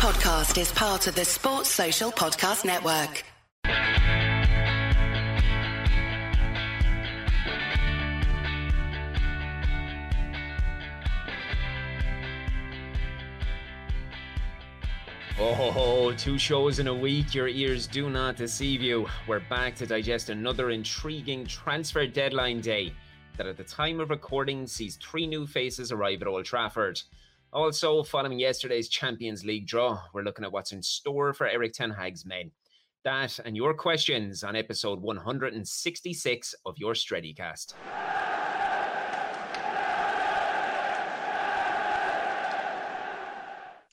podcast is part of the Sports Social Podcast Network. Oh, two shows in a week. Your ears do not deceive you. We're back to digest another intriguing transfer deadline day that, at the time of recording, sees three new faces arrive at Old Trafford. Also, following yesterday's Champions League draw, we're looking at what's in store for Erik Ten Hag's men. That and your questions on episode 166 of your StrettyCast.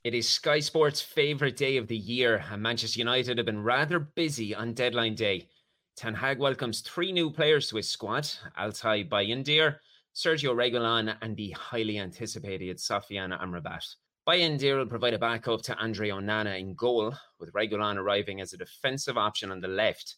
It is Sky Sports' favourite day of the year, and Manchester United have been rather busy on deadline day. Ten Hag welcomes three new players to his squad Altay Bayindir, Sergio Reguilon, and the highly anticipated Sofiane Amrabat. Bayindir will provide a backup to Andre Onana in goal, with Reguilon arriving as a defensive option on the left.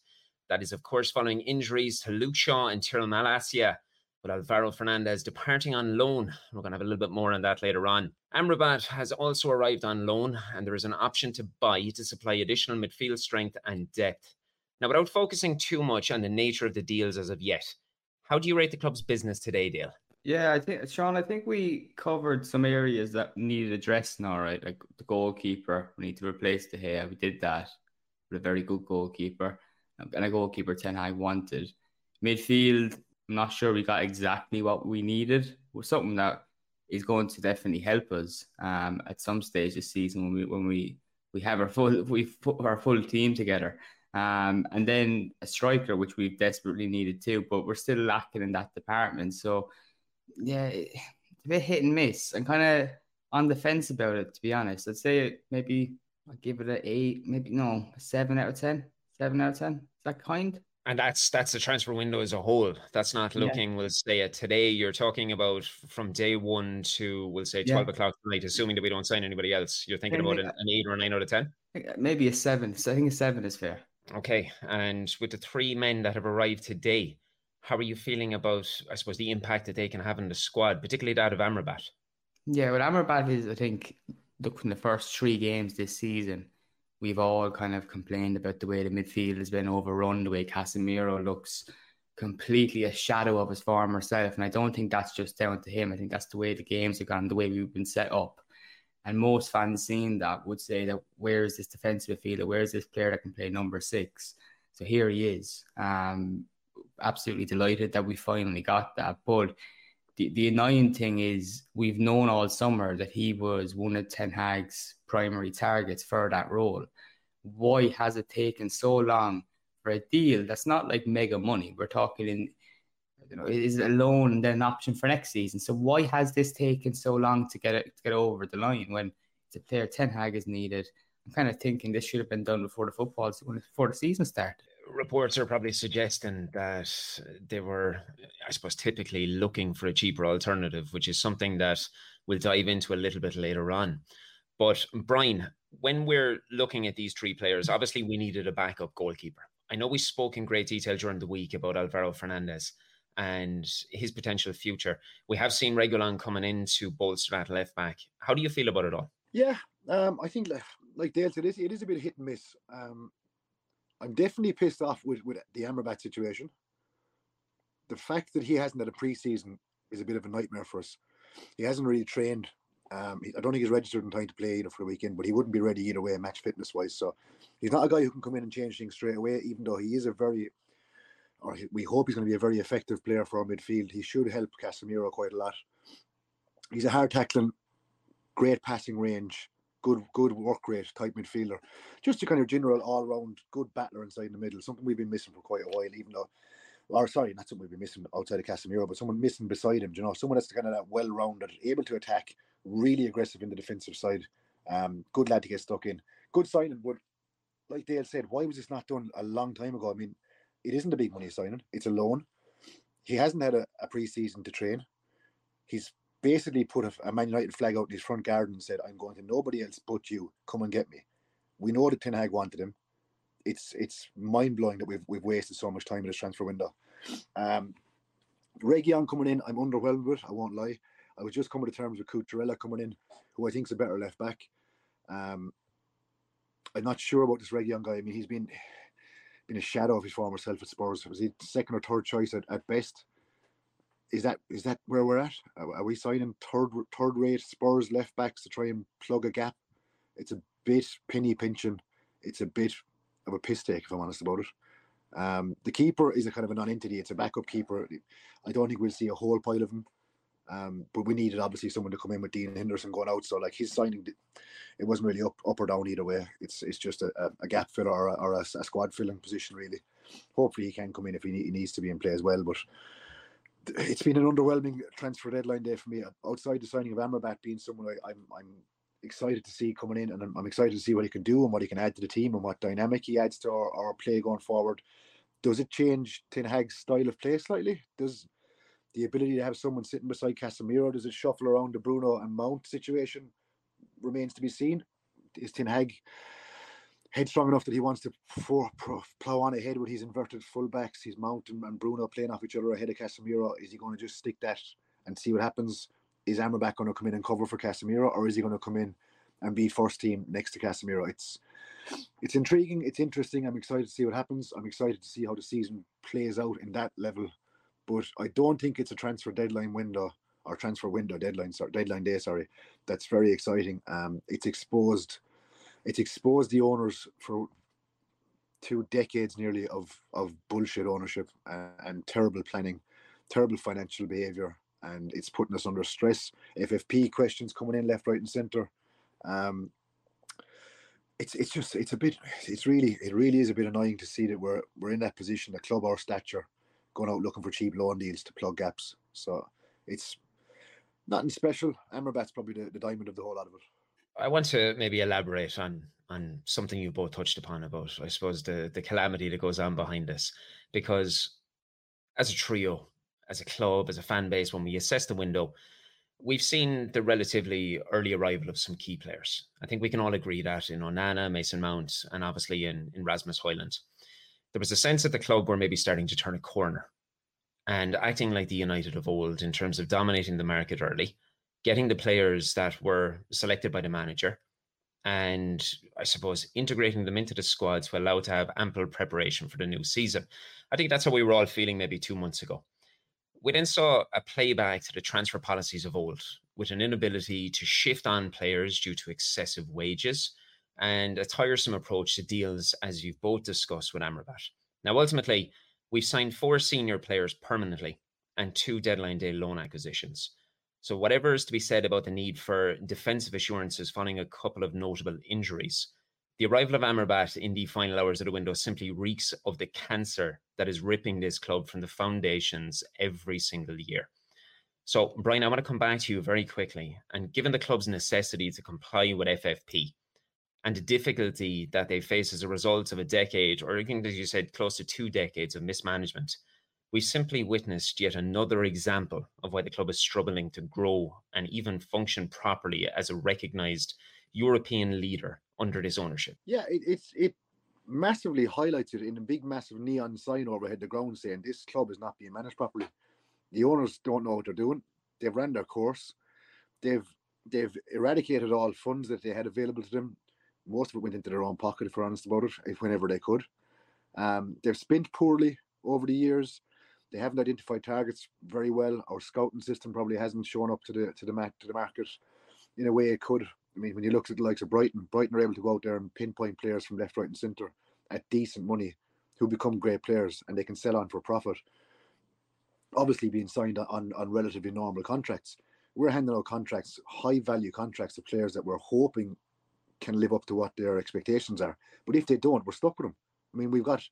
That is, of course, following injuries to Luke Shaw and Tyrell Malacia, with Alvaro Fernandez departing on loan. We're going to have a little bit more on that later on. Amrabat has also arrived on loan, and there is an option to buy to supply additional midfield strength and depth. Now, without focusing too much on the nature of the deals as of yet, how do you rate the club's business today, Dale? Yeah, I think Sean, I think we covered some areas that needed addressing. All right, like the goalkeeper, we need to replace De Gea. We did that with a very good goalkeeper and a goalkeeper Ten Hag wanted. Midfield, I'm not sure we got exactly what we needed. Was something that is going to definitely help us um, at some stage this season when we when we we have our full we our full team together. Um, and then a striker, which we've desperately needed too, but we're still lacking in that department. So, yeah, it's a bit hit and miss. I'm kind of on the fence about it, to be honest. I'd say maybe I'll give it an eight, maybe no, seven out of 10. Seven out of 10. Is that kind? And that's that's the transfer window as a whole. That's not looking, yeah. we'll say at today. You're talking about from day one to we'll say twelve yeah. o'clock tonight, assuming that we don't sign anybody else. You're thinking about an, an eight or a nine out of ten? Maybe a seven. So I think a seven is fair. Okay. And with the three men that have arrived today, how are you feeling about, I suppose, the impact that they can have in the squad, particularly that of Amrabat? Yeah, well, Amrabat is, I think, look from the first three games this season, we've all kind of complained about the way the midfield has been overrun, the way Casemiro looks completely a shadow of his former self. And I don't think that's just down to him. I think that's the way the games have gone, the way we've been set up. And most fans seeing that would say that where is this defensive midfielder? Where is this player that can play number six? So here he is. Um, absolutely delighted that we finally got that. But the, the annoying thing is we've known all summer that he was one of Ten Hag's primary targets for that role. Why has it taken so long for a deal that's not like mega money? We're talking in you know, is it a loan then an option for next season? So why has this taken so long to get it to get over the line when it's a player Ten Hag is needed? I'm kind of thinking this should have been done before the football before the season started. Reports are probably suggesting that they were, I suppose, typically looking for a cheaper alternative, which is something that we'll dive into a little bit later on. But Brian, when we're looking at these three players, obviously we needed a backup goalkeeper. I know we spoke in great detail during the week about Alvaro Fernandez and his potential future. We have seen Reguilon coming in to bolster that left back. How do you feel about it all? Yeah, um, I think like Dale said, it is, it is a bit hit and miss. Um, I'm definitely pissed off with, with the Amrabat situation. The fact that he hasn't had a preseason is a bit of a nightmare for us. He hasn't really trained. Um, I don't think he's registered in time to play for the weekend, but he wouldn't be ready either way, match fitness wise. So he's not a guy who can come in and change things straight away, even though he is a very or we hope he's going to be a very effective player for our midfield. He should help Casemiro quite a lot. He's a hard tackling, great passing range, good good work rate type midfielder. Just a kind of general all round good battler inside the middle. Something we've been missing for quite a while, even though or sorry, not something we've been missing outside of Casemiro, but someone missing beside him. You know, someone that's kind of that well rounded, able to attack, really aggressive in the defensive side. Um, good lad to get stuck in. Good signing, but like Dale said, why was this not done a long time ago? I mean, it isn't a big money signing. It's a loan. He hasn't had a, a pre-season to train. He's basically put a, a Man United flag out in his front garden and said, "I'm going to nobody else but you. Come and get me." We know that Ten Hag wanted him. It's it's mind blowing that we've we've wasted so much time in this transfer window. Um, Reguilon coming in, I'm underwhelmed with. It, I won't lie. I was just coming to terms with Cucurella coming in, who I think is a better left back. Um, I'm not sure about this young guy. I mean, he's been been a shadow of his former self at Spurs. Was he second or third choice at, at best? Is that is that where we're at? Are, are we signing third third rate Spurs left backs to try and plug a gap? It's a bit penny pinching. It's a bit of a piss take, if I'm honest about it. Um, the keeper is a kind of a non-entity. It's a backup keeper. I don't think we'll see a whole pile of them. Um, but we needed obviously someone to come in with Dean Henderson going out. So like his signing, it wasn't really up up or down either way. It's it's just a, a gap filler or, a, or a, a, squad filling position really. Hopefully he can come in if he, he needs to be in play as well. But it's been an underwhelming transfer deadline day for me. Outside the signing of Amrabat being someone I, I'm I'm excited to see coming in, and I'm, I'm, excited to see what he can do and what he can add to the team and what dynamic he adds to our, our play going forward. Does it change Ten Hag's style of play slightly? Does the ability to have someone sitting beside Casemiro, does it shuffle around the Bruno and Mount situation? Remains to be seen. Is Ten Hag headstrong enough that he wants to plow on ahead with his inverted fullbacks, his Mount and, and Bruno playing off each other ahead of Casemiro? Is he going to just stick that and see what happens? Is Amrabat going to come in and cover for Casemiro, or is he going to come in and be first team next to Casemiro? It's it's intriguing. It's interesting. I'm excited to see what happens. I'm excited to see how the season plays out in that level but I don't think it's a transfer deadline window or transfer window deadline sorry, deadline day sorry that's very exciting. Um it's exposed it's exposed the owners for two decades nearly of of bullshit ownership and, and terrible planning terrible financial behavior and it's putting us under stress. Ffp questions coming in left right and center um it's it's just it's a bit it's really it really is a bit annoying to see that we're we're in that position a club our stature going out looking for cheap loan deals to plug gaps. So it's nothing special. Amrabat's probably the, the diamond of the whole lot of it. I want to maybe elaborate on on something you both touched upon about, I suppose, the the calamity that goes on behind this. Because as a trio, as a club, as a fan base, when we assess the window, we've seen the relatively early arrival of some key players. I think we can all agree that in Onana, Mason Mount, and obviously in, in Rasmus Højlund there was a sense that the club were maybe starting to turn a corner and acting like the United of old in terms of dominating the market early, getting the players that were selected by the manager, and I suppose integrating them into the squads to allow to have ample preparation for the new season. I think that's how we were all feeling maybe two months ago. We then saw a playback to the transfer policies of old, with an inability to shift on players due to excessive wages and a tiresome approach to deals, as you've both discussed with Amrabat. Now, ultimately, we've signed four senior players permanently and two deadline day loan acquisitions. So, whatever is to be said about the need for defensive assurances following a couple of notable injuries, the arrival of Amrabat in the final hours of the window simply reeks of the cancer that is ripping this club from the foundations every single year. So, Brian, I want to come back to you very quickly. And given the club's necessity to comply with FFP, and the difficulty that they face as a result of a decade, or even as you said, close to two decades of mismanagement, we simply witnessed yet another example of why the club is struggling to grow and even function properly as a recognized European leader under this ownership. Yeah, it, it's it massively highlighted in a big, massive neon sign overhead the ground saying this club is not being managed properly. The owners don't know what they're doing. They've ran their course. They've they've eradicated all funds that they had available to them most of it went into their own pocket, if we're honest about it, if whenever they could. Um, they've spent poorly over the years. They haven't identified targets very well. Our scouting system probably hasn't shown up to the to the to the market in a way it could. I mean, when you look at the likes of Brighton, Brighton are able to go out there and pinpoint players from left, right, and centre at decent money who become great players and they can sell on for profit. Obviously, being signed on on relatively normal contracts. We're handing out contracts, high value contracts to players that we're hoping can live up to what their expectations are. But if they don't, we're stuck with them. I mean, we've got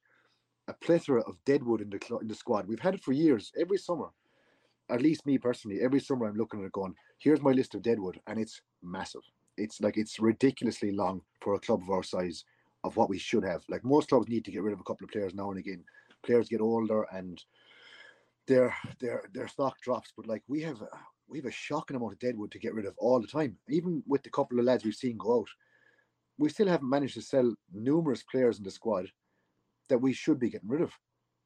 a plethora of deadwood in the in the squad. We've had it for years. Every summer, at least me personally, every summer I'm looking at it going, here's my list of deadwood, and it's massive. It's like it's ridiculously long for a club of our size of what we should have. Like most clubs need to get rid of a couple of players now and again. Players get older and their their their stock drops. But like we have we have a shocking amount of deadwood to get rid of all the time. Even with the couple of lads we've seen go out, we still haven't managed to sell numerous players in the squad that we should be getting rid of.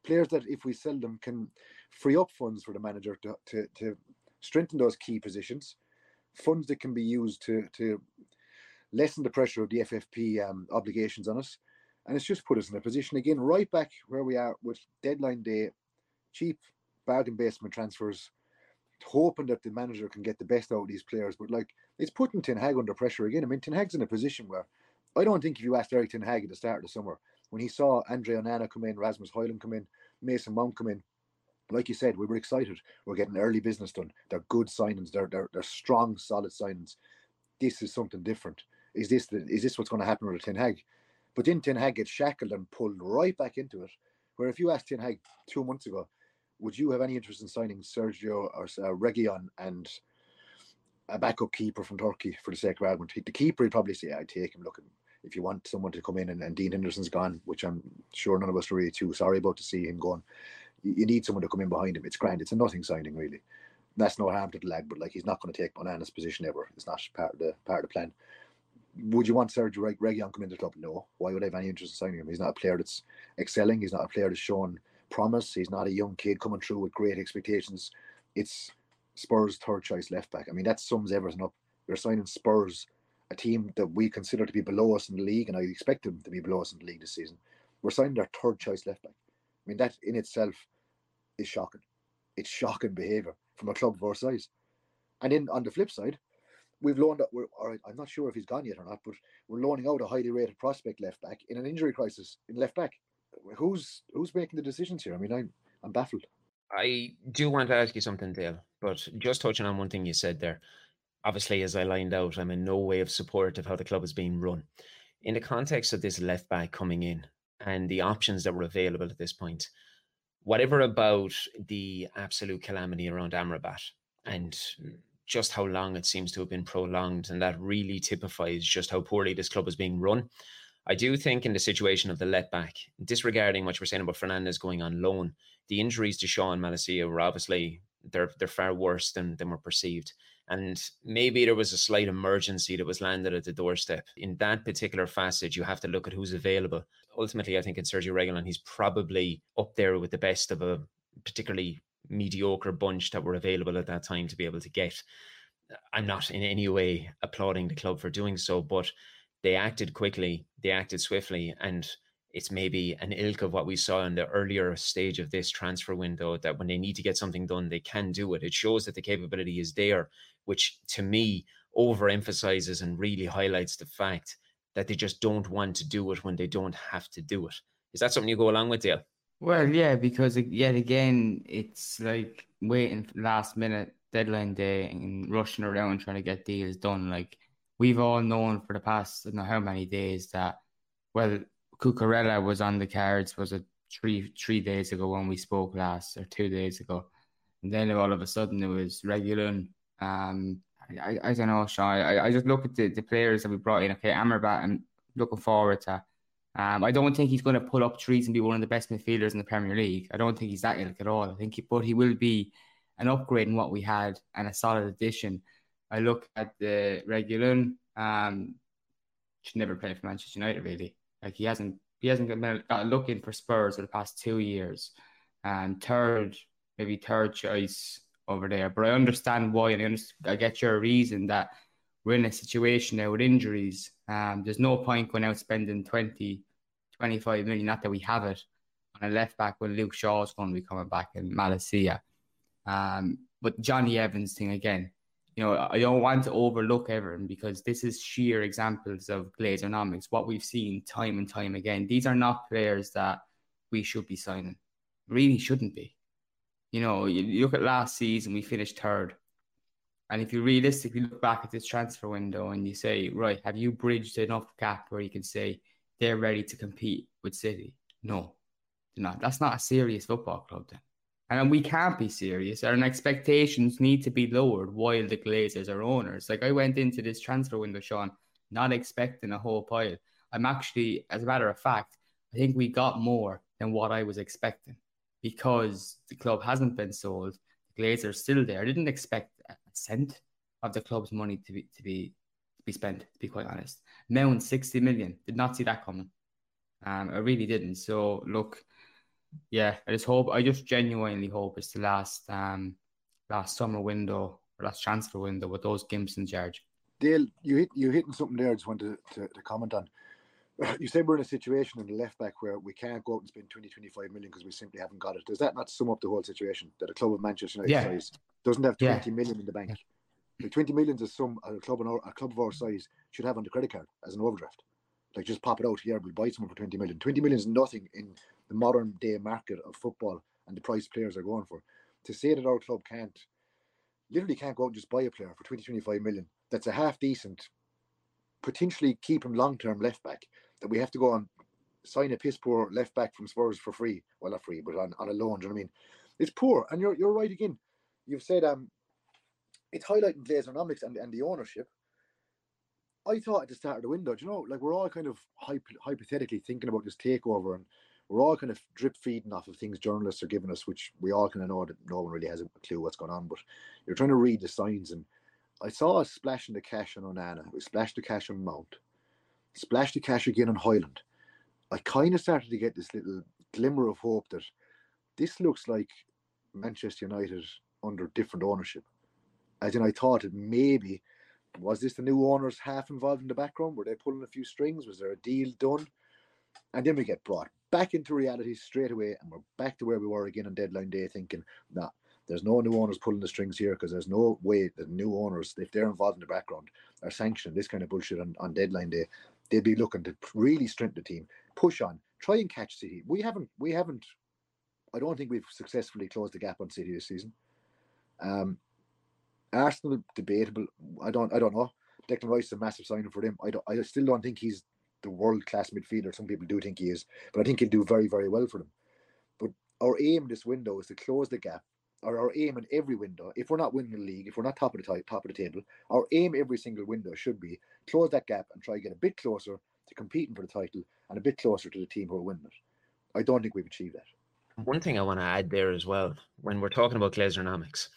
Players that, if we sell them, can free up funds for the manager to, to, to strengthen those key positions, funds that can be used to to lessened the pressure of the FFP um, obligations on us, and it's just put us in a position again right back where we are with deadline day, cheap bargain basement transfers, hoping that the manager can get the best out of these players. But like it's putting Ten Hag under pressure again. I mean, Ten Hag's in a position where I don't think if you asked Erik Ten Hag at the start of the summer when he saw Andre Onana come in, Rasmus Højlund come in, Mason Mount come in, like you said, we were excited. We're getting early business done. They're good signings. They're they're, they're strong, solid signings. This is something different. Is this the, is this what's going to happen with Ten Hag? But then Ten Hag gets shackled and pulled right back into it. Where if you asked Ten Hag two months ago, would you have any interest in signing Sergio or uh, Reguilón and a backup keeper from Turkey for the sake of argument? The keeper he'd probably say, "I'd take him." Look, if you want someone to come in and, and Dean Henderson's gone, which I'm sure none of us are really too sorry about to see him gone, You, you need someone to come in behind him. It's grand. It's a nothing signing really. That's no harm to the leg, but like he's not going to take Onana's position ever. It's not part of the part of the plan would you want Sergio Reg- Reguilón come into the club? No. Why would I have any interest in signing him? He's not a player that's excelling. He's not a player that's shown promise. He's not a young kid coming through with great expectations. It's Spurs' third choice left back. I mean, that sums everything up. You're signing Spurs, a team that we consider to be below us in the league, and I expect them to be below us in the league this season. We're signing their third choice left back. I mean, that in itself is shocking. It's shocking behaviour from a club of our size. And then on the flip side, we've loaned up. We're, all right, I'm not sure if he's gone yet or not, but we're loaning out a highly rated prospect left back in an injury crisis in left back. Who's who's making the decisions here? I mean, I'm I'm baffled. I do want to ask you something, Dale, but just touching on one thing you said there. Obviously, as I lined out, I'm in no way of support of how the club is being run. In the context of this left back coming in and the options that were available at this point, whatever about the absolute calamity around Amrabat and just how long it seems to have been prolonged, and that really typifies just how poorly this club is being run. I do think in the situation of the let back, disregarding what you were saying about Fernandez going on loan, the injuries to Sean Malacia were obviously they're they're far worse than than were perceived. And maybe there was a slight emergency that was landed at the doorstep. In that particular facet, you have to look at who's available. Ultimately, I think in Sergio Reguilón, he's probably up there with the best of a particularly mediocre bunch that were available at that time to be able to get. I'm not in any way applauding the club for doing so, but they acted quickly, they acted swiftly, and it's maybe an ilk of what we saw in the earlier stage of this transfer window that when they need to get something done, they can do it. It shows that the capability is there, which to me overemphasizes and really highlights the fact that they just don't want to do it when they don't have to do it. Is that something you go along with, Dale? Well, yeah, because yet again, it's like waiting last minute deadline day and rushing around trying to get deals done. Like we've all known for the past I don't know how many days that well, Cucurella was on the cards. Was it three three days ago when we spoke last, or two days ago? And then all of a sudden it was Reguilón. Um, I, I, I don't know, Sean. I, I just look at the, the players that we brought in. Okay, Amrabat, I'm looking forward to um, I don't think he's going to pull up trees and be one of the best midfielders in the Premier League. I don't think he's that ilk at all. I think, he, but he will be an upgrade in what we had and a solid addition. I look at the Reguilón. Um, should never play for Manchester United really. Like he hasn't he hasn't got, a look in for Spurs for the past two years. And third, maybe third choice over there. But I understand why, and I, get your reason that we're in a situation now with injuries. Um, there's no point going out spending 20, 25 million, not that we have it, on a left back when Luke Shaw's going to be coming back in Malacia. Um, but Jonny Evans thing again, you know, I don't want to overlook everyone because this is sheer examples of Glazernomics, what we've seen time and time again. These are not players that we should be signing. Really shouldn't be. You know, you look at last season, we finished third. And if you realistically look back at this transfer window and you say, right, have you bridged enough gap where you can say they're ready to compete with City? No, they're not. That's not a serious football club then. And we can't be serious. Our expectations need to be lowered while the Glazers are owners. Like I went into this transfer window, Sean, not expecting a whole pile. I'm actually, as a matter of fact, I think we got more than what I was expecting because the club hasn't been sold. The Glazers still there. I didn't expect a cent of the club's money to be to be to be spent. To be quite honest, Mount sixty million did not see that coming. Um, I really didn't. So look, yeah, I just hope. I just genuinely hope it's the last um last summer window or last transfer window with those Gimps in charge. Dale, you hit you hitting something there. I just wanted to, to, to comment on. You said we're in a situation in the left back where we can't go out and spend 20, 25 million because we simply haven't got it. Does that not sum up the whole situation? That a club of Manchester United Yeah. size doesn't have 20 Yeah. million in the bank. The 20 million is some a club in our, a club of our size should have on the credit card as an overdraft. Like just pop it out here, we'll buy someone for 20 million. 20 million is nothing in the modern day market of football and the price players are going for. To say that our club can't literally can't go out and just buy a player for 20, 25 million that's a half decent, potentially keep him long term left back, that we have to go and sign a piss poor left back from Spurs for free. Well, not free, but on, on a loan. Do you know what I mean? It's poor. And you're you're right again. You've said um it's highlighting Glazeronomics and, and the ownership. I thought at the start of the window, do you know, like we're all kind of hyp- hypothetically thinking about this takeover and we're all kind of drip feeding off of things journalists are giving us, which we all kind of know that no one really has a clue what's going on. But you're trying to read the signs, and I saw us splashing the cash on Onana. We splashed the cash on Mount, splashed the cash again on Højlund. I kind of started to get this little glimmer of hope that this looks like Manchester United under different ownership. As in, I thought it maybe was this the new owners half involved in the background? Were they pulling a few strings? Was there a deal done? And then we get brought back into reality straight away, and we're back to where we were again on deadline day, thinking, nah, there's no new owners pulling the strings here because there's no way that new owners, if they're involved in the background, are sanctioning this kind of bullshit on, on deadline day. They'd be looking to really strengthen the team, push on, try and catch City. We haven't, we haven't. I don't think we've successfully closed the gap on City this season. Um, Arsenal debatable. I don't, I don't know. Declan Rice is a massive signing for them. I don't, I still don't think he's the world class midfielder. Some people do think he is, but I think he'll do very, very well for them. But our aim this window is to close the gap, or our aim in every window. If we're not winning the league, if we're not top of the ti- top of the table, our aim every single window should be close that gap and try to get a bit closer to competing for the title and a bit closer to the team who are winning it. I don't think we've achieved that. One thing I want to add there as well, when we're talking about Glazeronomics,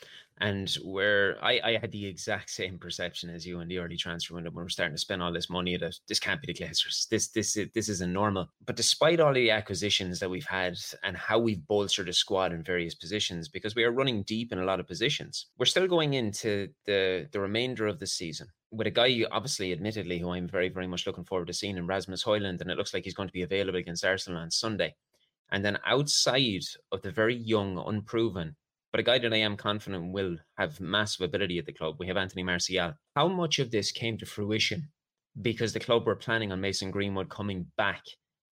and where I, I had the exact same perception as you in the early transfer window when we're starting to spend all this money that this can't be the Glazers. This this is- this isn't normal. But despite all the acquisitions that we've had and how we've bolstered the squad in various positions, because we are running deep in a lot of positions, we're still going into the the remainder of the season with a guy, obviously, admittedly, who I'm very very much looking forward to seeing in Rasmus Højlund, and it looks like he's going to be available against Arsenal on Sunday. And then outside of the very young, unproven, but a guy that I am confident will have massive ability at the club, we have Anthony Martial. How much of this came to fruition because the club were planning on Mason Greenwood coming back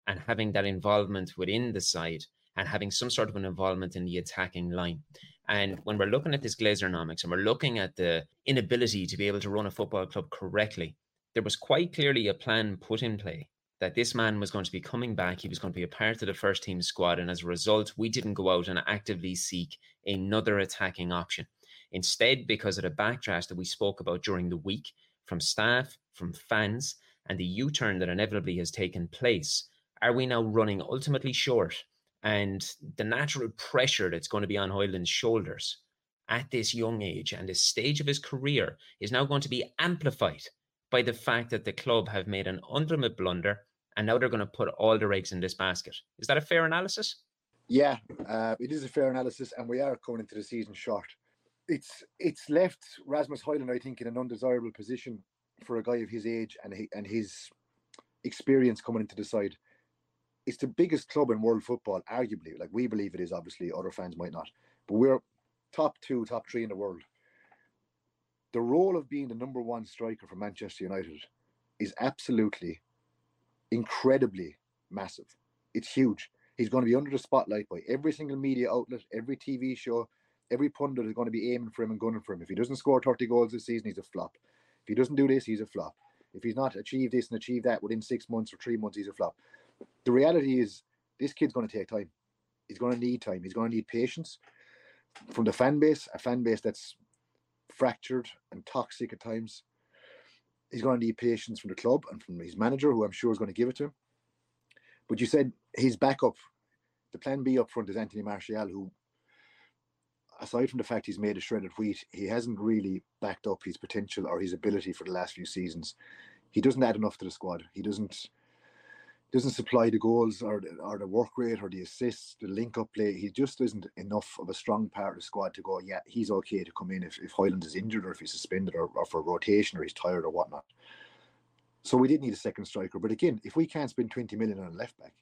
and having that involvement within the side and having some sort of an involvement in the attacking line? And when we're looking at this Glazeronomics and we're looking at the inability to be able to run a football club correctly, there was quite clearly a plan put in play that this man was going to be coming back. He was going to be a part of the first team squad. And as a result, we didn't go out and actively seek another attacking option. Instead, because of the backdraft that we spoke about during the week from staff, from fans, and the U turn that inevitably has taken place, are we now running ultimately short? And the natural pressure that's going to be on Højlund's shoulders at this young age and this stage of his career is now going to be amplified by the fact that the club have made an ultimate blunder and now they're going to put all their eggs in this basket. Is that a fair analysis? Yeah, uh, it is a fair analysis, and we are coming into the season short. It's it's left Rasmus Højlund, I think, in an undesirable position for a guy of his age and he, and his experience coming into the side. It's the biggest club in world football, arguably. Like we believe it is. Obviously, other fans might not, but we're top two, top three in the world. The role of being the number one striker for Manchester United is absolutely incredibly massive. It's huge. He's going to be under the spotlight by every single media outlet, every TV show, every pundit is going to be aiming for him and gunning for him. If he doesn't score 30 goals this season, he's a flop. If he doesn't do this, he's a flop. If he's not achieved this and achieved that within six months or three months, he's a flop. The reality is, this kid's going to take time. He's going to need time. He's going to need patience from the fan base, a fan base that's fractured and toxic at times. He's going to need patience from the club and from his manager, who I'm sure is going to give it to him. But you said his backup, the plan B up front is Anthony Martial, who, aside from the fact he's made a shredded wheat, he hasn't really backed up his potential or his ability for the last few seasons. He doesn't add enough to the squad. He doesn't. Doesn't supply the goals or the, or the work rate or the assists, the link up play. He just isn't enough of a strong part of the squad to go, yeah, he's okay to come in if, if Højlund is injured or if he's suspended or, or for rotation or he's tired or whatnot. So we did need a second striker. But again, if we can't spend 20 million on a left back,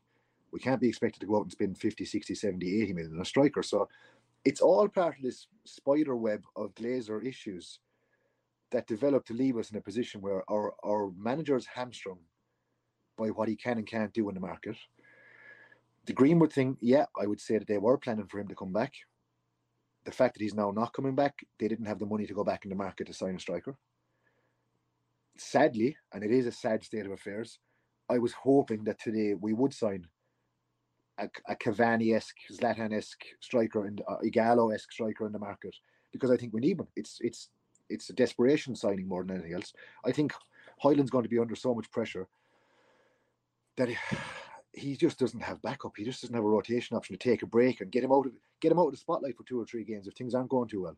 we can't be expected to go out and spend 50, 60, 70, 80 million on a striker. So it's all part of this spider web of Glazer issues that developed to leave us in a position where our, our manager's hamstrung by what he can and can't do in the market. The Greenwood thing, yeah, I would say that they were planning for him to come back. The fact that he's now not coming back, they didn't have the money to go back in the market to sign a striker. Sadly, and it is a sad state of affairs, I was hoping that today we would sign a, a Cavani-esque, Zlatan-esque striker and uh, Ighalo-esque striker in the market because I think we need one. It's it's it's a desperation signing more than anything else. I think Højlund's going to be under so much pressure that he, just doesn't have backup. He just doesn't have a rotation option to take a break and get him out of get him out of the spotlight for two or three games if things aren't going too well.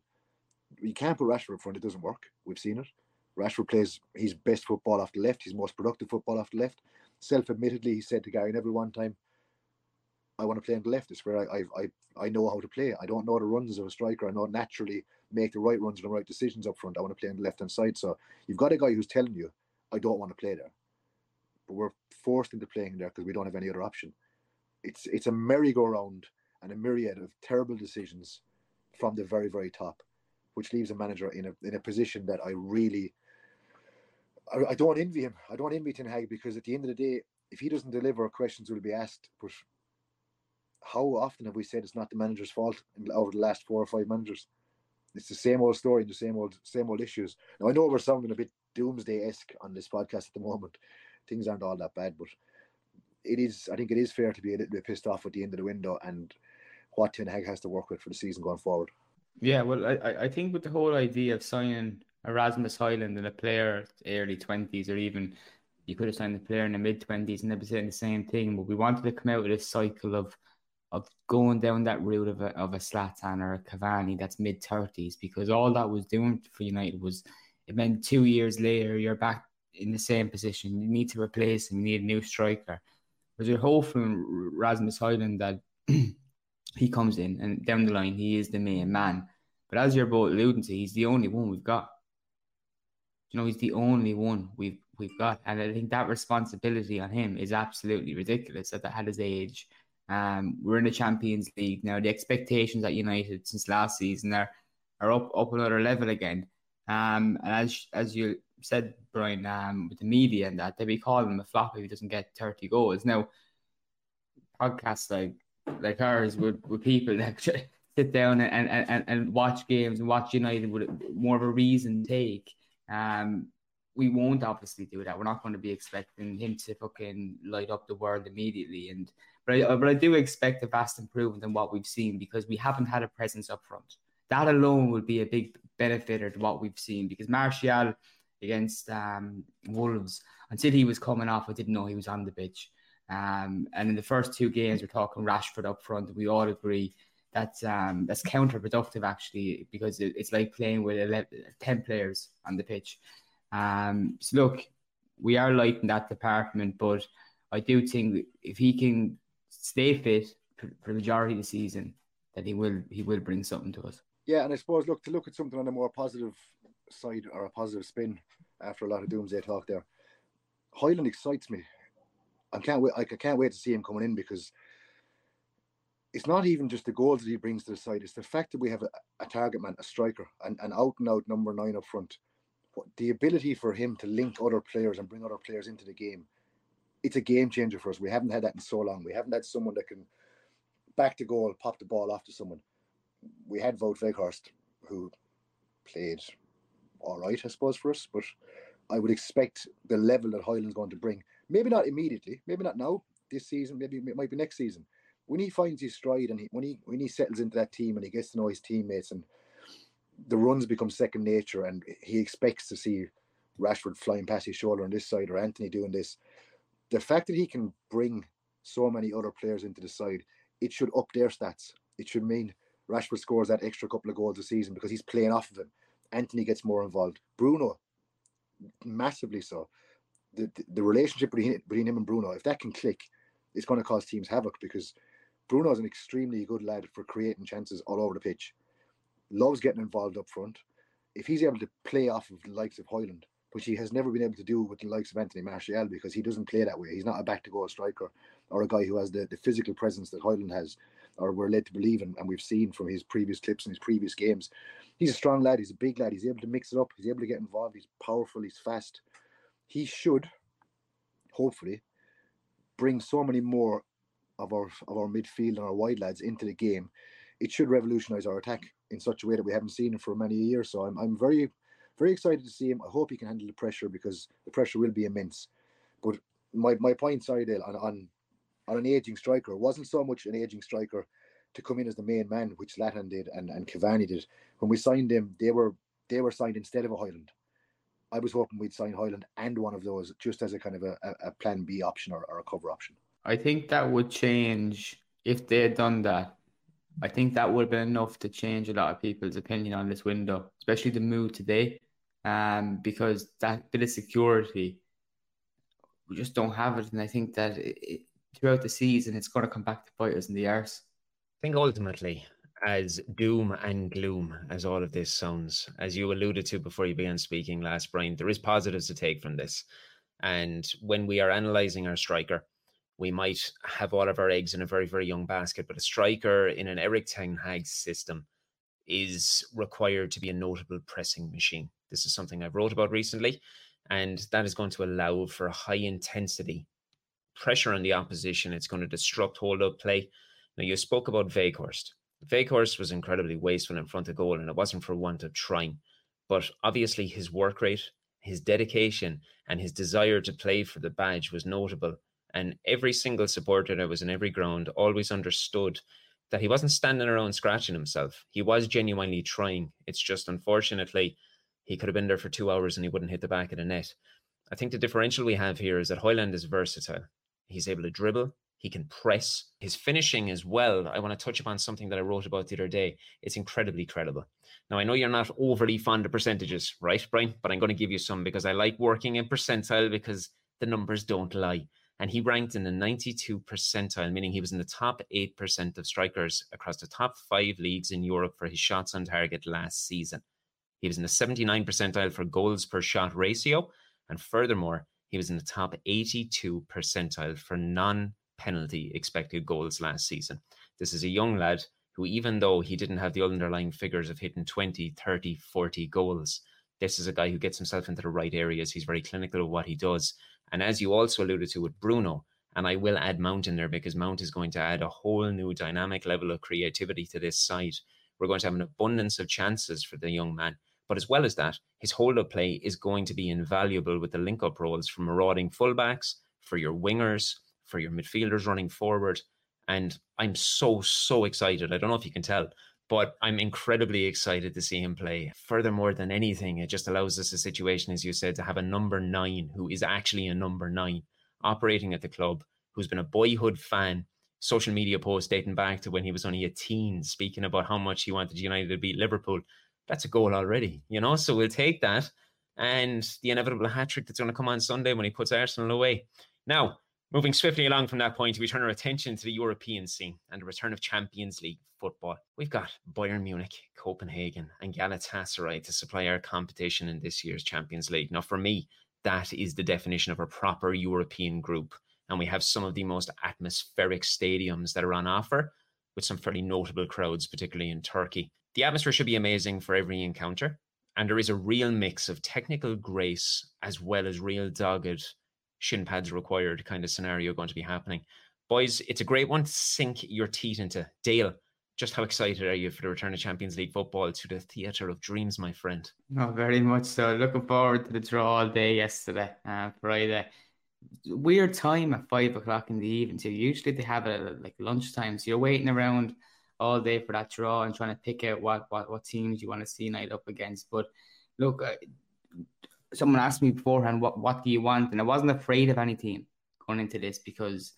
You can't put Rashford up front; it doesn't work. We've seen it. Rashford plays his best football off the left, his most productive football off the left. Self-admittedly, he said to Gary Neville one time, "I want to play on the left. It's where I I I know how to play. I don't know the runs of a striker. I know naturally make the right runs and the right decisions up front. I want to play on the left hand side. So you've got a guy who's telling you, I don't want to play there but we're forced into playing there because we don't have any other option. It's it's a merry-go-round and a myriad of terrible decisions from the very very top, which leaves a manager in a in a position that I really I, I don't envy him. I don't envy Ten Hag because at the end of the day, if he doesn't deliver, questions will be asked. But how often have we said it's not the manager's fault over the last four or five managers? It's the same old story, the same old same old issues. Now I know we're sounding a bit doomsday esque on this podcast at the moment, things aren't all that bad. But it is, I think, it is fair to be a little bit pissed off at the end of the window and what Ten Hag has to work with for the season going forward. Yeah, well, I, I think with the whole idea of signing Erasmus Højlund and a player early twenties, or even you could have signed a player in the mid twenties, and they were saying the same thing. But we wanted to come out with this cycle of of going down that route of a of a Zlatan or a Cavani that's mid thirties, because all that was doing for United was it meant two years later you're back in the same position. You need to replace him. You need a new striker. But you're hoping Rasmus Højlund that he comes in and down the line he is the main man. But as you're both alluding to, he's the only one we've got. You know, he's the only one we've we've got, and I think that responsibility on him is absolutely ridiculous at, the, at his age. Um, we're in the Champions League now. The expectations at United since last season are are up up another level again. Um, and as as you said, Brian, um, with the media and that, they be calling him a flop if he doesn't get 30 goals. Now, podcasts like like ours with, with people that sit down and, and, and and watch games and watch United with more of a reason take. Um, we won't obviously do that. We're not going to be expecting him to fucking light up the world immediately. And but I, but I do expect a vast improvement in what we've seen because we haven't had a presence up front. That alone would be a big benefit to what we've seen because Martial against um, Wolves. Until he was coming off, I didn't know he was on the pitch. Um, and in the first two games, we're talking Rashford up front. We all agree that's um, that's counterproductive actually because it, it's like playing with 11, 10 players on the pitch. Um, so look, we are light in that department, but I do think if he can stay fit for, for the majority of the season, that he will he will bring something to us. Yeah, and I suppose look to look at something on a more positive side or a positive spin after a lot of doomsday talk there. Højlund excites me. I can't wait. I can't wait to see him coming in because it's not even just the goals that he brings to the side. It's the fact that we have a, a target man, a striker, and an out and out number nine up front. The ability for him to link other players and bring other players into the game. It's a game changer for us. We haven't had that in so long. We haven't had someone that can back the goal, pop the ball off to someone. We had Wout Weghorst, who played all right, I suppose, for us. But I would expect the level that Højlund's going to bring. Maybe not immediately, maybe not now, this season, maybe it might be next season. When he finds his stride and he, when he when he settles into that team and he gets to know his teammates and the runs become second nature and he expects to see Rashford flying past his shoulder on this side or Antony doing this. The fact that he can bring so many other players into the side, it should up their stats. It should mean Rashford scores that extra couple of goals a season because he's playing off of him. Antony gets more involved. Bruno, massively so. the, the relationship between between him and Bruno, if that can click, it's going to cause teams havoc because Bruno is an extremely good lad for creating chances all over the pitch. Loves getting involved up front. If he's able to play off of the likes of Højlund, which he has never been able to do with the likes of Anthony Martial because he doesn't play that way. He's not a back to goal striker or a guy who has the, the physical presence that Højlund has, or we're led to believe in, and we've seen from his previous clips and his previous games. He's a strong lad, he's a big lad, he's able to mix it up, he's able to get involved, he's powerful, he's fast. He should, hopefully, bring so many more of our of our midfield and our wide lads into the game. It should revolutionise our attack in such a way that we haven't seen it for many years. So I'm I'm very very excited to see him. I hope he can handle the pressure because the pressure will be immense. But my, my point, sorry, Dale, on, on on an aging striker wasn't so much an aging striker to come in as the main man, which Zlatan did and, and Cavani did. When we signed him, they were they were signed instead of a Højlund. I was hoping we'd sign Højlund and one of those just as a kind of a, a plan B option or, or a cover option. I think that would change if they had done that. I think that would have been enough to change a lot of people's opinion on this window, especially the move today. Um, because that bit of security, we just don't have it. And I think that it, it, throughout the season, it's going to come back to bite us in the arse. I think ultimately, as doom and gloom as all of this sounds, as you alluded to before you began speaking last, Brian, there is positives to take from this. And when we are analysing our striker, we might have all of our eggs in a very, very young basket, but a striker in an Erik Ten Hag system is required to be a notable pressing machine. This is something I've wrote about recently, and that is going to allow for a high intensity pressure on the opposition. It's going to disrupt hold up play. Now, you spoke about Weghorst. Weghorst was incredibly wasteful in front of goal, and it wasn't for want of trying. But obviously, his work rate, his dedication, and his desire to play for the badge was notable and every single supporter that was in every ground always understood that he wasn't standing around scratching himself. He was genuinely trying. It's just unfortunately he could have been there for two hours and he wouldn't hit the back of the net. I think the differential we have here is that Højlund is versatile. He's able to dribble, he can press. His finishing as well. I want to touch upon something that I wrote about the other day. It's incredibly credible. Now, I know you're not overly fond of percentages, right, Brian? But I'm going to give you some because I like working in percentile because the numbers don't lie and he ranked in the 92 percentile, meaning he was in the top 8% of strikers across the top five leagues in Europe for his shots on target last season. He was in the 79 percentile for goals per shot ratio, and furthermore, he was in the top 82 percentile for non penalty expected goals last season. This is a young lad who, even though he didn't have the underlying figures of hitting 20, 30, 40 goals, this is a guy who gets himself into the right areas. He's very clinical of what he does. And as you also alluded to with Bruno, and I will add Mount in there because Mount is going to add a whole new dynamic level of creativity to this side. We're going to have an abundance of chances for the young man. But as well as that, his hold up play is going to be invaluable with the link up roles for marauding fullbacks, for your wingers, for your midfielders running forward. And I'm so, so excited. I don't know if you can tell, but I'm incredibly excited to see him play. Furthermore than anything, it just allows us a situation, as you said, to have a number nine who is actually a number nine operating at the club, who's been a boyhood fan. Social media post dating back to when he was only a teen, speaking about how much he wanted United to beat Liverpool. That's a goal already, you know. So we'll take that and the inevitable hat trick that's going to come on Sunday when he puts Arsenal away. Now, Moving swiftly along from that point, we turn our attention to the European scene and the return of Champions League football. We've got Bayern Munich, Copenhagen, and Galatasaray to supply our competition in this year's Champions League. Now, for me, that is the definition of a proper European group. And we have some of the most atmospheric stadiums that are on offer with some fairly notable crowds, particularly in Turkey. The atmosphere should be amazing for every encounter. And there is a real mix of technical grace as well as real dogged shin pads required kind of scenario going to be happening. Boys, it's a great one to sink your teeth into. Dale, just how excited are you for the return of Champions League football to the theatre of dreams, my friend? No, very much so. Looking forward to the draw all day yesterday, uh, Friday. Weird time at five o'clock in the evening too. Usually they have it at like lunchtime, so you're waiting around all day for that draw and trying to pick out what what, what teams you want to see night up against. But look, uh, someone asked me beforehand, what, what do you want? And I wasn't afraid of any team going into this because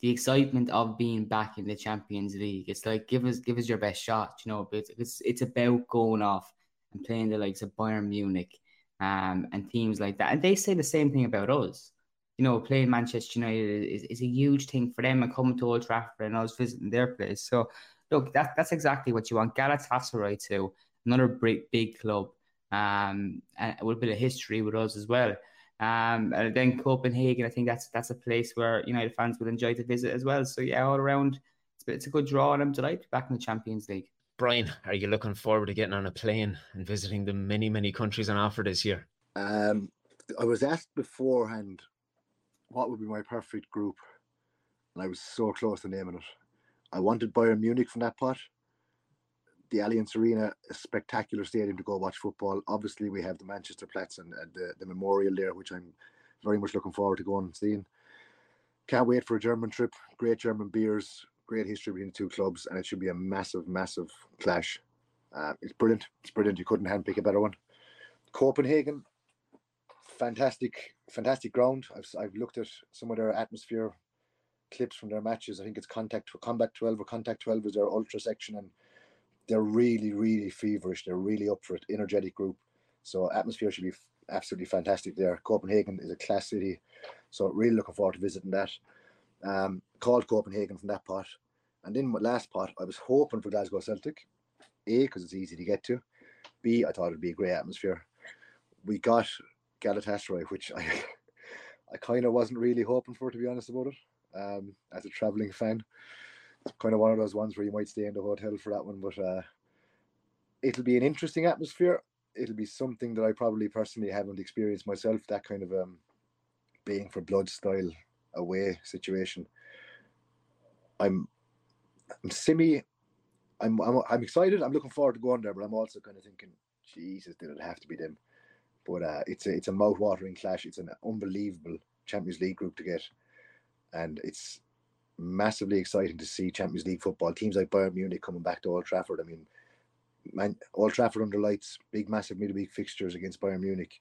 the excitement of being back in the Champions League, it's like, give us, give us your best shot. You know, it's, it's, it's about going off and playing the likes of Bayern Munich um, and teams like that. And they say the same thing about us. You know, playing Manchester United is, is a huge thing for them and coming to Old Trafford and us visiting their place. So, look, that, that's exactly what you want. Galatasaray too, another big, big club, um, and with a bit of history with us as well. Um, and then Copenhagen, I think that's that's a place where United fans would enjoy to visit as well. So yeah, all around, it's, it's a good draw, and I'm delighted to be back in the Champions League. Brian, are you looking forward to getting on a plane and visiting the many many countries on offer this year? Um, I was asked beforehand what would be my perfect group, and I was so close to naming it. I wanted Bayern Munich from that pot the Allianz Arena, a spectacular stadium to go watch football. Obviously, we have the Manchester Platz and, and the, the memorial there, which I'm very much looking forward to going and seeing. Can't wait for a German trip. Great German beers, great history between the two clubs, and it should be a massive, massive clash. Uh, it's brilliant. It's brilliant. You couldn't handpick a better one. Copenhagen, fantastic, fantastic ground. I've I've looked at some of their atmosphere clips from their matches. I think it's Contact Combat 12 or Contact 12 is their ultra section, and they're really, really feverish. They're really up for it. Energetic group. So atmosphere should be absolutely fantastic there. Copenhagen is a class city, so really looking forward to visiting that. Um, called Copenhagen from that part, and in my last part, I was hoping for Glasgow Celtic. A because it's easy to get to. B I thought it'd be a great atmosphere. We got Galatasaray, which I I kind of wasn't really hoping for, to be honest about it. Um, as a traveling fan, it's kind of one of those ones where you might stay in the hotel for that one, but uh, it'll be an interesting atmosphere. It'll be something that I probably personally haven't experienced myself. That kind of um, being for blood style away situation. I'm, I'm semi. I'm, I'm I'm excited. I'm looking forward to going there, but I'm also kind of thinking, Jesus, did it have to be them? But uh, it's a it's a mouth watering clash. It's an unbelievable Champions League group to get, and it's massively exciting to see Champions League football. Teams like Bayern Munich coming back to Old Trafford. I mean, man, Old Trafford under lights, big, massive midweek fixtures against Bayern Munich.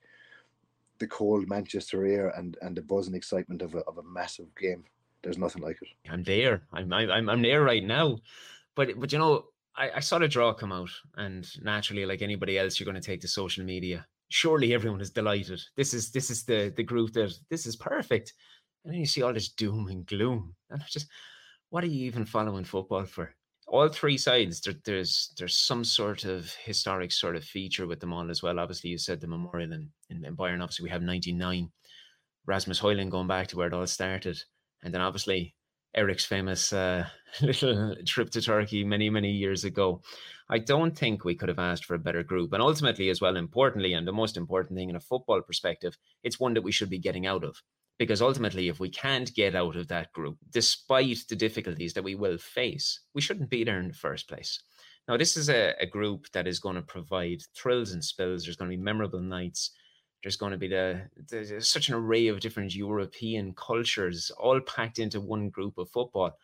The cold Manchester air and and the buzz and excitement of a of a massive game. There's nothing like it. I'm there. I'm I'm I'm there right now, but but you know. I, I saw the draw come out, and naturally, like anybody else, you're going to take to social media. Surely everyone is delighted. This is this is the the group that this is perfect and then you see all this doom and gloom. And I just, what are you even following football for? All three sides, there, there's there's some sort of historic sort of feature with them all as well. Obviously, you said the memorial in, in, in. Obviously, we have 99. Rasmus Højlund going back to where it all started. And then obviously Erik's famous uh, little trip to Turkey many, many years ago. I don't think we could have asked for a better group. And ultimately, as well, importantly, and the most important thing in a football perspective, it's one that we should be getting out of. Because ultimately, if we can't get out of that group, despite the difficulties that we will face, we shouldn't be there in the first place. Now, this is a, a group that is going to provide thrills and spills. There's going to be memorable nights. There's going to be the there's such an array of different European cultures all packed into one group of football.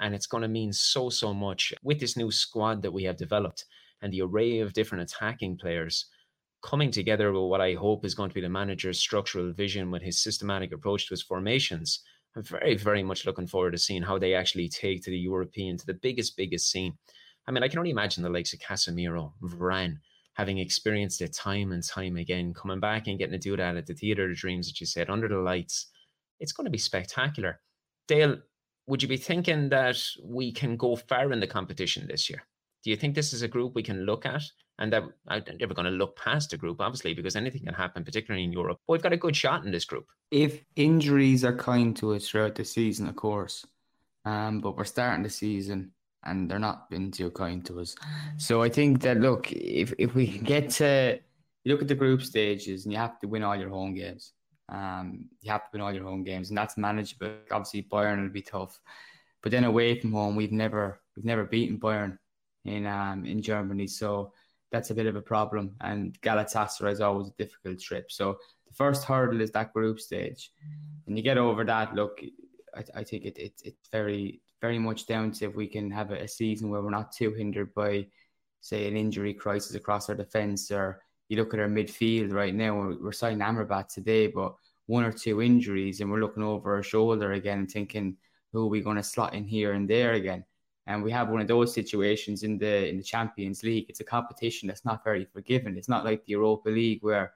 And it's going to mean so, so much with this new squad that we have developed and the array of different attacking players coming together with what I hope is going to be the manager's structural vision with his systematic approach to his formations. I'm very, very much looking forward to seeing how they actually take to the European, to the biggest, biggest scene. I mean, I can only imagine the likes of Casemiro, Varane, having experienced it time and time again, coming back and getting to do that at the Theatre of Dreams, that you said, under the lights. It's going to be spectacular. Dale, would you be thinking that we can go far in the competition this year? Do you think this is a group we can look at and that I'm never going to look past a group, obviously, because anything can happen, particularly in Europe. But we've got a good shot in this group. If injuries are kind to us throughout the season, of course, um, but we're starting the season and they're not been too kind to us. So I think that look, if if we can get to you look at the group stages and you have to win all your home games. Um, you have to win all your home games, and that's manageable. Obviously, Bayern will be tough, but then away from home, we've never we've never beaten Bayern in um in Germany. So that's a bit of a problem. And Galatasaray is always a difficult trip. So the first hurdle is that group stage. And you get over that, look, I, I think it, it, it's very, very much down to if we can have a, a, season where we're not too hindered by, say, an injury crisis across our defence. Or you look at our midfield right now, we're, we're signing Amrabat today, but one or two injuries, and we're looking over our shoulder again and thinking, who are we going to slot in here and there again? And we have one of those situations in the in the Champions League. It's a competition that's not very forgiving. It's not like the Europa League where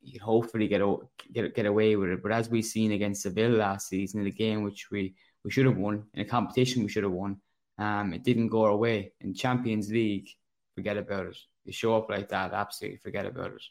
you hopefully get, get get away with it. But as we've seen against Seville last season in a game which we we should have won in a competition we should have won, um, it didn't go our way in Champions League. Forget about it. You show up like that, absolutely forget about it.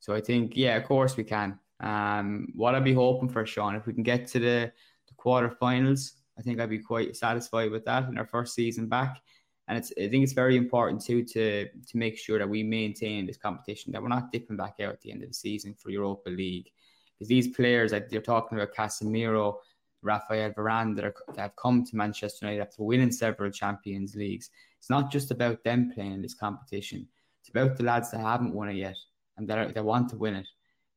So I think, yeah, of course we can. Um, what I'd be hoping for, Sean, if we can get to the, the quarterfinals, I think I'd be quite satisfied with that in our first season back. And it's I think it's very important too to to make sure that we maintain this competition, that we're not dipping back out at the end of the season for Europa League. Because these players, like you're talking about Casemiro, Rafael Varane, that, are, that have come to Manchester United after winning several Champions Leagues, it's not just about them playing in this competition. It's about the lads that haven't won it yet and that, are, that want to win it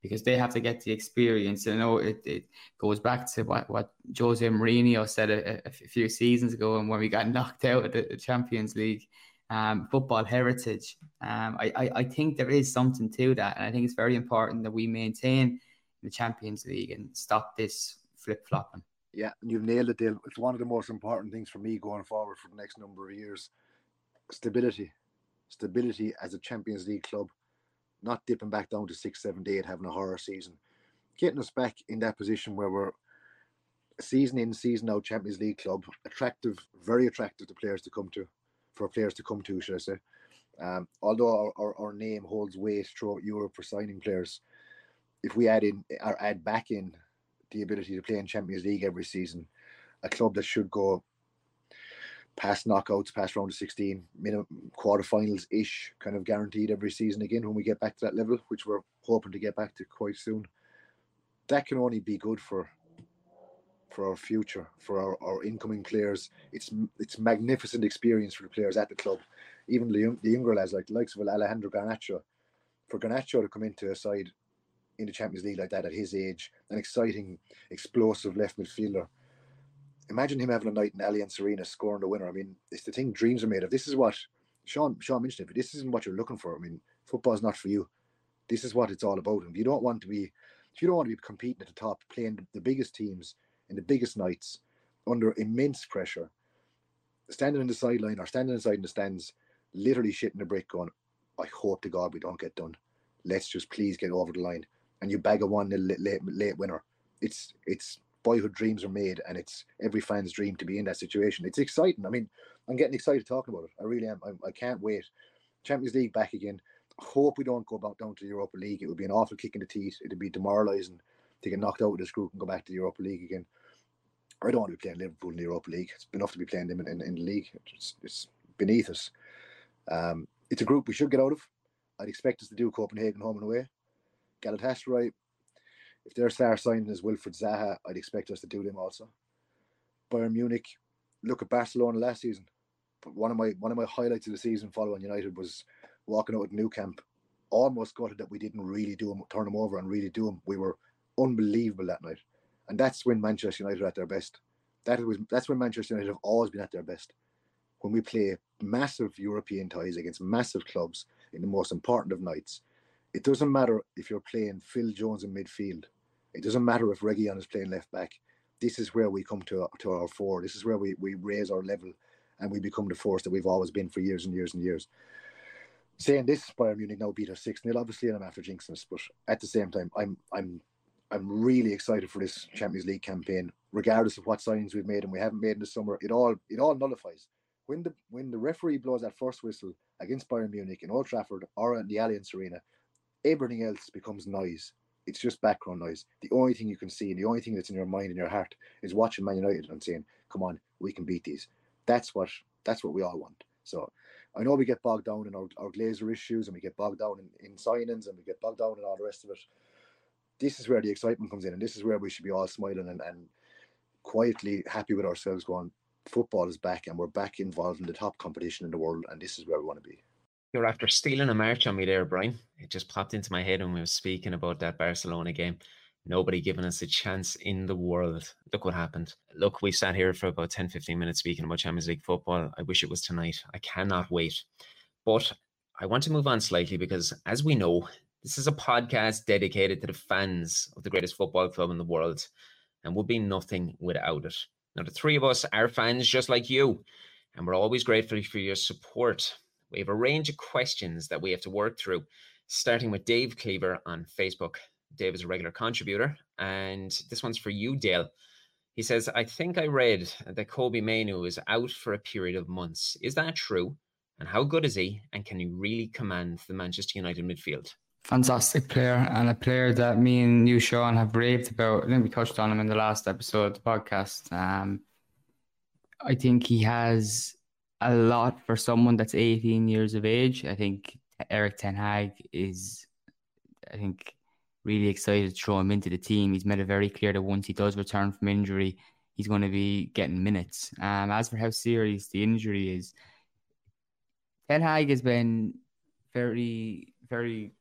because they have to get the experience. I know it, it goes back to what, what Jose Mourinho said a, a few seasons ago and when we got knocked out of the Champions League. Um, football heritage. Um, I, I, I think there is something to that, and I think it's very important that we maintain the Champions League and stop this flip flopping. Yeah, you've nailed it, Dale. It's one of the most important things for me going forward for the next number of years. Stability, stability as a Champions League club not dipping back down to six, seven, eight, having a horror season, getting us back in that position where we're a season in, season out Champions League club, attractive, very attractive to players to come to, for players to come to, should I say. Um, although our, our, our, name holds weight throughout Europe for signing players, if we add in or add back in the ability to play in Champions League every season, a club that should go past knockouts, past round of 16, minimum quarterfinals ish, kind of guaranteed every season again when we get back to that level, which we're hoping to get back to quite soon. That can only be good for for our future, for our, our incoming players. It's it's magnificent experience for the players at the club, even the, the younger lads like the likes of Alejandro Garnacho. For Garnacho to come into a side in the Champions League like that at his age, an exciting, explosive left midfielder imagine him having a night in Allianz Arena scoring the winner. I mean, it's the thing dreams are made of. This is what Sean Sean mentioned but this isn't what you're looking for. I mean, football is not for you. This is what it's all about. And if you don't want to be if you don't want to be competing at the top, playing the biggest teams in the biggest nights under immense pressure, standing in the sideline or standing inside in the stands, literally shitting the brick going, I hope to God we don't get done. Let's just please get over the line. And you bag a one late, late, late winner. It's it's boyhood dreams are made, and it's every fan's dream to be in that situation. It's exciting. I mean, I'm getting excited talking about it. I really am. I, I can't wait. Champions League back again. Hope we don't go back down to the Europa League. It would be an awful kick in the teeth. It'd be demoralising to get knocked out of this group and go back to the Europa League again. I don't want to be playing Liverpool in the Europa League. It's enough to be playing them in, in, in the league. It's, it's beneath us. Um, it's a group we should get out of. I'd expect us to do Copenhagen home and away. Galatasaray, if their star signing is Wilfried Zaha, I'd expect us to do them also. Bayern Munich, look at Barcelona last season. But one of my one of my highlights of the season following United was walking out at Nou Camp. Almost gutted that we didn't really do them, turn them over and really do them. We were unbelievable that night, and that's when Manchester United are at their best. That was that's when Manchester United have always been at their best. When we play massive European ties against massive clubs in the most important of nights, it doesn't matter if you're playing Phil Jones in midfield it doesn't matter if Reguilón is playing left back. This is where we come to to our four. This is where we, we raise our level and we become the force that we've always been for years and years and years. Saying this, Bayern Munich now beat us 6 0, obviously, and I'm after jinxing us, but at the same time, I'm I'm I'm really excited for this Champions League campaign, regardless of what signings we've made and we haven't made in the summer. It all it all nullifies. When the when the referee blows that first whistle against Bayern Munich in Old Trafford or in the Allianz Arena, everything else becomes noise it's just background noise. The only thing you can see and the only thing that's in your mind and your heart is watching Man United and saying, "Come on, we can beat these." That's what that's what we all want. So I know we get bogged down in our, our Glazer issues and we get bogged down in, in signings and we get bogged down in all the rest of it. This is where the excitement comes in, and this is where we should be all smiling and, and quietly happy with ourselves, going, "Football is back, and we're back involved in the top competition in the world, and this is where we want to be." You're after stealing a march on me there, Brian. It just popped into my head when we were speaking about that Barcelona game. Nobody giving us a chance in the world. Look what happened. Look, we sat here for about 10, 15 minutes speaking about Champions League football. I wish it was tonight. I cannot wait. But I want to move on slightly because, as we know, this is a podcast dedicated to the fans of the greatest football club in the world and would be nothing without it. Now, the three of us are fans just like you, and we're always grateful for your support. We have a range of questions that we have to work through starting with Dave Cleaver on Facebook. Dave is a regular contributor, and this one's for you, Dale. He says, I think I read that Kobbie Mainoo is out for a period of months. Is that true? And how good is he? And can he really command the Manchester United midfield? Fantastic player, and a player that me and you, Sean, have raved about. I think we touched on him in the last episode of the podcast. Um, I think he has a lot for someone that's 18 years of age. I think Erik Ten Hag is, I think, really excited to throw him into the team. He's made it very clear that once he does return from injury, he's going to be getting minutes. Um, as for how serious the injury is, Ten Hag has been very, very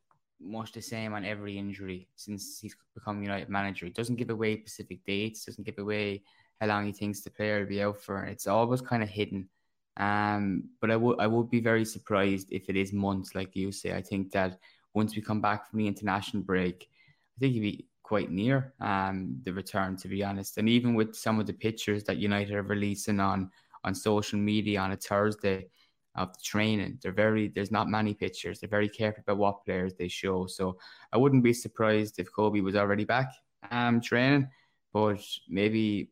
much the same on every injury since he's become United manager. He doesn't give away specific dates, doesn't give away how long he thinks the player will be out for. It's always kind of hidden. Um, but I would I would be very surprised if it is months, like you say. I think that once we come back from the international break, I think he'd be quite near um, the return, to be honest. And even with some of the pictures that United are releasing on on social media on a Thursday of the training, they're very there's not many pictures. They're very careful about what players they show. So I wouldn't be surprised if Kobbie was already back um, training, but maybe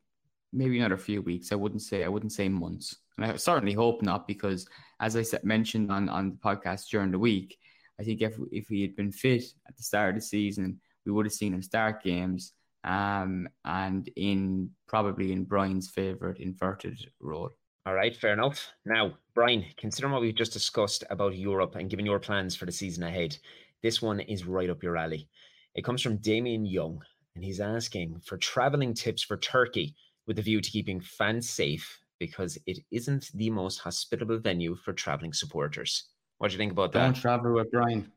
maybe another few weeks. I wouldn't say I wouldn't say months. And I certainly hope not, because as I said, mentioned on, on the podcast during the week, I think if if he had been fit at the start of the season, we would have seen him start games um, and in probably in Brian's favourite inverted role. All right, fair enough. Now, Brian, considering what we've just discussed about Europe and given your plans for the season ahead, this one is right up your alley. It comes from Damien Young, and he's asking for traveling tips for Turkey with a view to keeping fans safe because it isn't the most hospitable venue for traveling supporters. What do you think about that? Don't travel with Brian.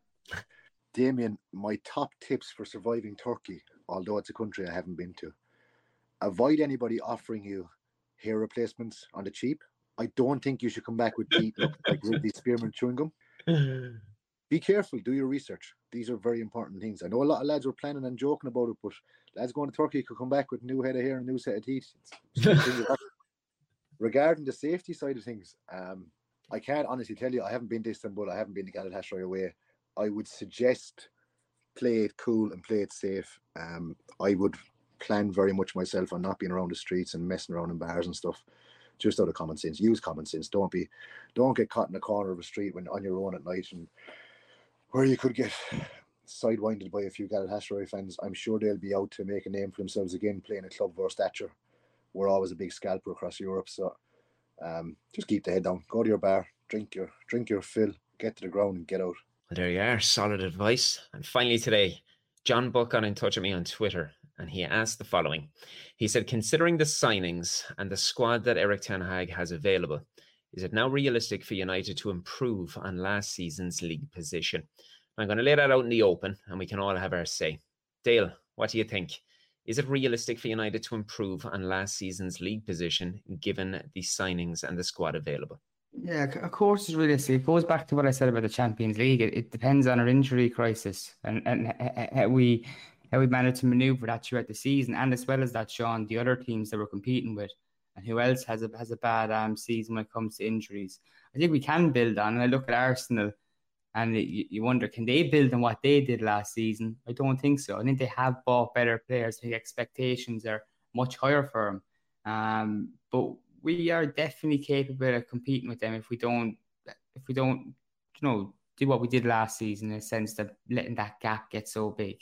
Damien, my top tips for surviving Turkey, although it's a country I haven't been to, avoid anybody offering you hair replacements on the cheap. I don't think you should come back with teeth like Ridley Spearman chewing gum. Be careful, do your research. These are very important things. I know a lot of lads were planning and joking about it, but lads going to Turkey could come back with new head of hair and new set of teeth. Regarding the safety side of things, um, I can't honestly tell you. I haven't been to Istanbul. I haven't been to Galatasaray away. I would suggest play it cool and play it safe. Um, I would plan very much myself on not being around the streets and messing around in bars and stuff. Just out of common sense, use common sense. Don't be, don't get caught in a corner of a street when on your own at night and where you could get sidewinded by a few Galatasaray fans. I'm sure they'll be out to make a name for themselves again, playing a club our stature. We're always a big scalper across Europe, so um, just keep the head down. Go to your bar, drink your drink your fill, get to the ground, and get out. Well, there you are. Solid advice. And finally, today, John Buck got in touch with me on Twitter and he asked the following. He said, Considering the signings and the squad that Erik Ten Hag has available, is it now realistic for United to improve on last season's league position? I'm going to lay that out in the open and we can all have our say. Dale, what do you think? Is it realistic for United to improve on last season's league position given the signings and the squad available? Yeah, of course it's realistic. It goes back to what I said about the Champions League. It, it depends on our injury crisis and, and how we how we manage to maneuver that throughout the season, and as well as that, Sean, the other teams that we're competing with, and who else has a has a bad um, season when it comes to injuries. I think we can build on. And I look at Arsenal, and it, you, wonder can they build on what they did last season? I don't think so. I think they have bought better players. The expectations are much higher for them. Um, but we are definitely capable of competing with them if we don't if we don't you know do what we did last season in a sense of letting that gap get so big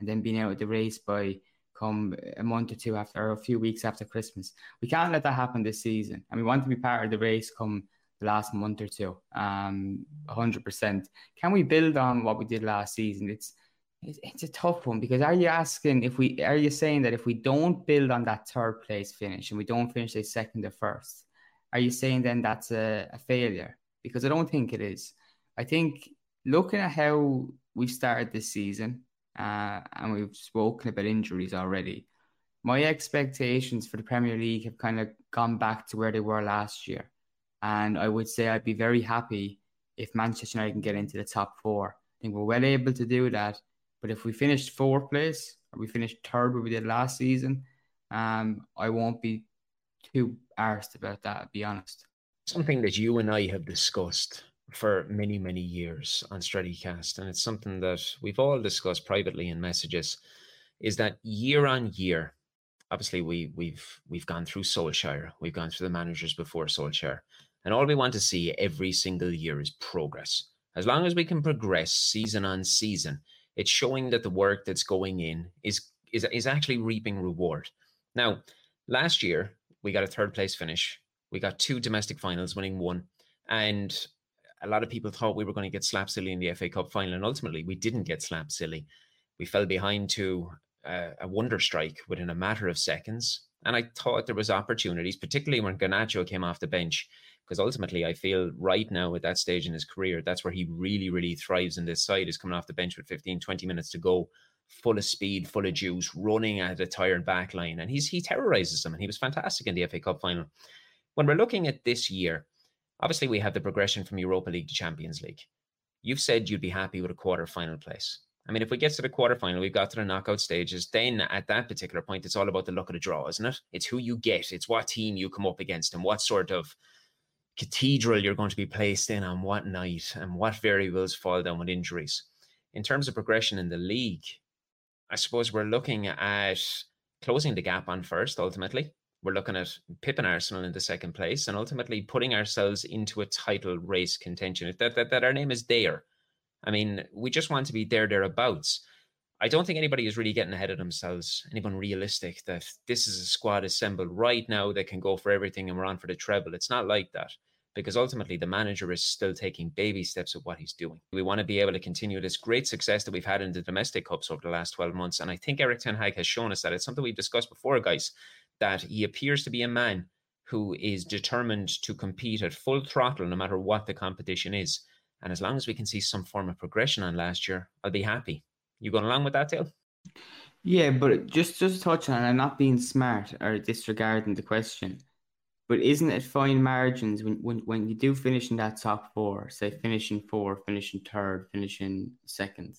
and then being out of the race by come a month or two after or a few weeks after Christmas. We can't let that happen this season. And we want to be part of the race come the last month or two. Um, 100%. Can we build on what we did last season? It's it's, a tough one because are you asking if we are you saying that if we don't build on that third place finish and we don't finish a second or first, are you saying then that's a, a failure? Because I don't think it is. I think looking at how we started this season, uh, and we've spoken about injuries already. My expectations for the Premier League have kind of gone back to where they were last year. And I would say I'd be very happy if Manchester United can get into the top four. I think we're well able to do that. But if we finished fourth place or we finished third where we did last season, um, I won't be too arsed about that, to be honest. Something that you and I have discussed for many, many years on StrettyCast, and it's something that we've all discussed privately in messages, is that year on year, obviously we we've we've gone through Solskjaer, we've gone through the managers before Solskjaer, and all we want to see every single year is progress. As long as we can progress season on season, it's showing that the work that's going in is is is actually reaping reward. Now, last year we got a third place finish. We got two domestic finals, winning one, and a lot of people thought we were going to get slapped silly in the FA Cup final, and ultimately we didn't get slapped silly. We fell behind to uh, a wonder strike within a matter of seconds, and I thought there was opportunities, particularly when Garnacho came off the bench, because ultimately I feel right now at that stage in his career, that's where he really, really thrives in this side is coming off the bench with 15, 20 minutes to go, full of speed, full of juice, running at a tired back line. And he's he terrorizes them. And he was fantastic in the FA Cup final. When we're looking at this year, obviously we have the progression from Europa League to Champions League. You've said you'd be happy with a quarter final place. I mean, if we get to the quarterfinal, we've got to the knockout stages, then at that particular point, it's all about the luck of the draw, isn't it? It's who you get, it's what team you come up against, and what sort of cathedral you're going to be placed in on what night and what variables fall down with injuries. In terms of progression in the league, I suppose we're looking at closing the gap on first ultimately. We're looking at Pip and Arsenal in the second place and ultimately putting ourselves into a title race contention. That, that, that our name is there. I mean, we just want to be there, thereabouts. I don't think anybody is really getting ahead of themselves, anyone realistic, that this is a squad assembled right now that can go for everything and we're on for the treble. It's not like that because ultimately the manager is still taking baby steps of what he's doing. We want to be able to continue this great success that we've had in the domestic cups over the last 12 months. And I think Erik Ten Hag has shown us that it's something we've discussed before, guys, that he appears to be a man who is determined to compete at full throttle no matter what the competition is. And as long as we can see some form of progression on last year, I'll be happy. You going along with that, Dale? Yeah, but just just touch on, I'm not being smart or disregarding the question. But isn't it fine margins when, when, when you do finish in that top four, say finishing four, finishing third, finishing second?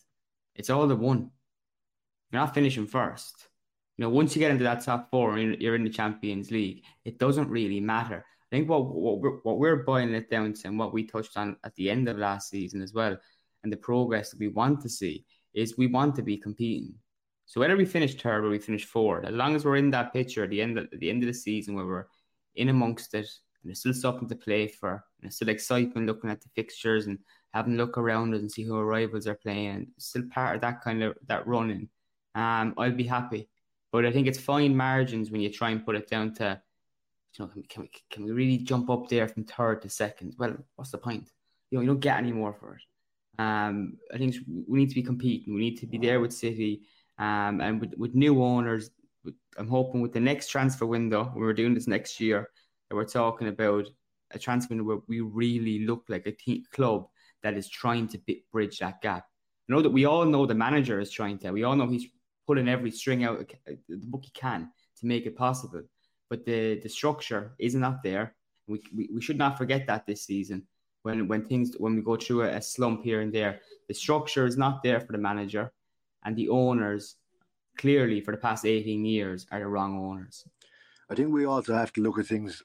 It's all the one. You're not finishing first. You know, once you get into that top four and you're in the Champions League, it doesn't really matter. I think what what we're, what we're boiling it down to and what we touched on at the end of last season as well, and the progress that we want to see is we want to be competing. So whether we finish third or we finish fourth, as long as we're in that picture at the end of, at the end of the season where we're in amongst it and still something to play for, and there's still excitement looking at the fixtures and having a look around us and see who our rivals are playing, still part of that kind of that running. Um, I'll be happy. But I think it's fine margins when you try and put it down to, you know, can we, can we, can we really jump up there from third to second? Well, what's the point? You know, you don't get any more for it. Um, I think we need to be competing. We need to be there with City, um, and with, with new owners. I'm hoping with the next transfer window, when we're doing this next year, that we're talking about a transfer window where we really look like a team, club that is trying to bridge that gap. I know that we all know the manager is trying to. We all know he's pulling every string out uh, the book he can to make it possible. But the the structure is not there. We, we, we should not forget that this season when when things when we go through a, a slump here and there, the structure is not there for the manager, and the owners clearly for the past 18 years are the wrong owners. I think we also have to look at things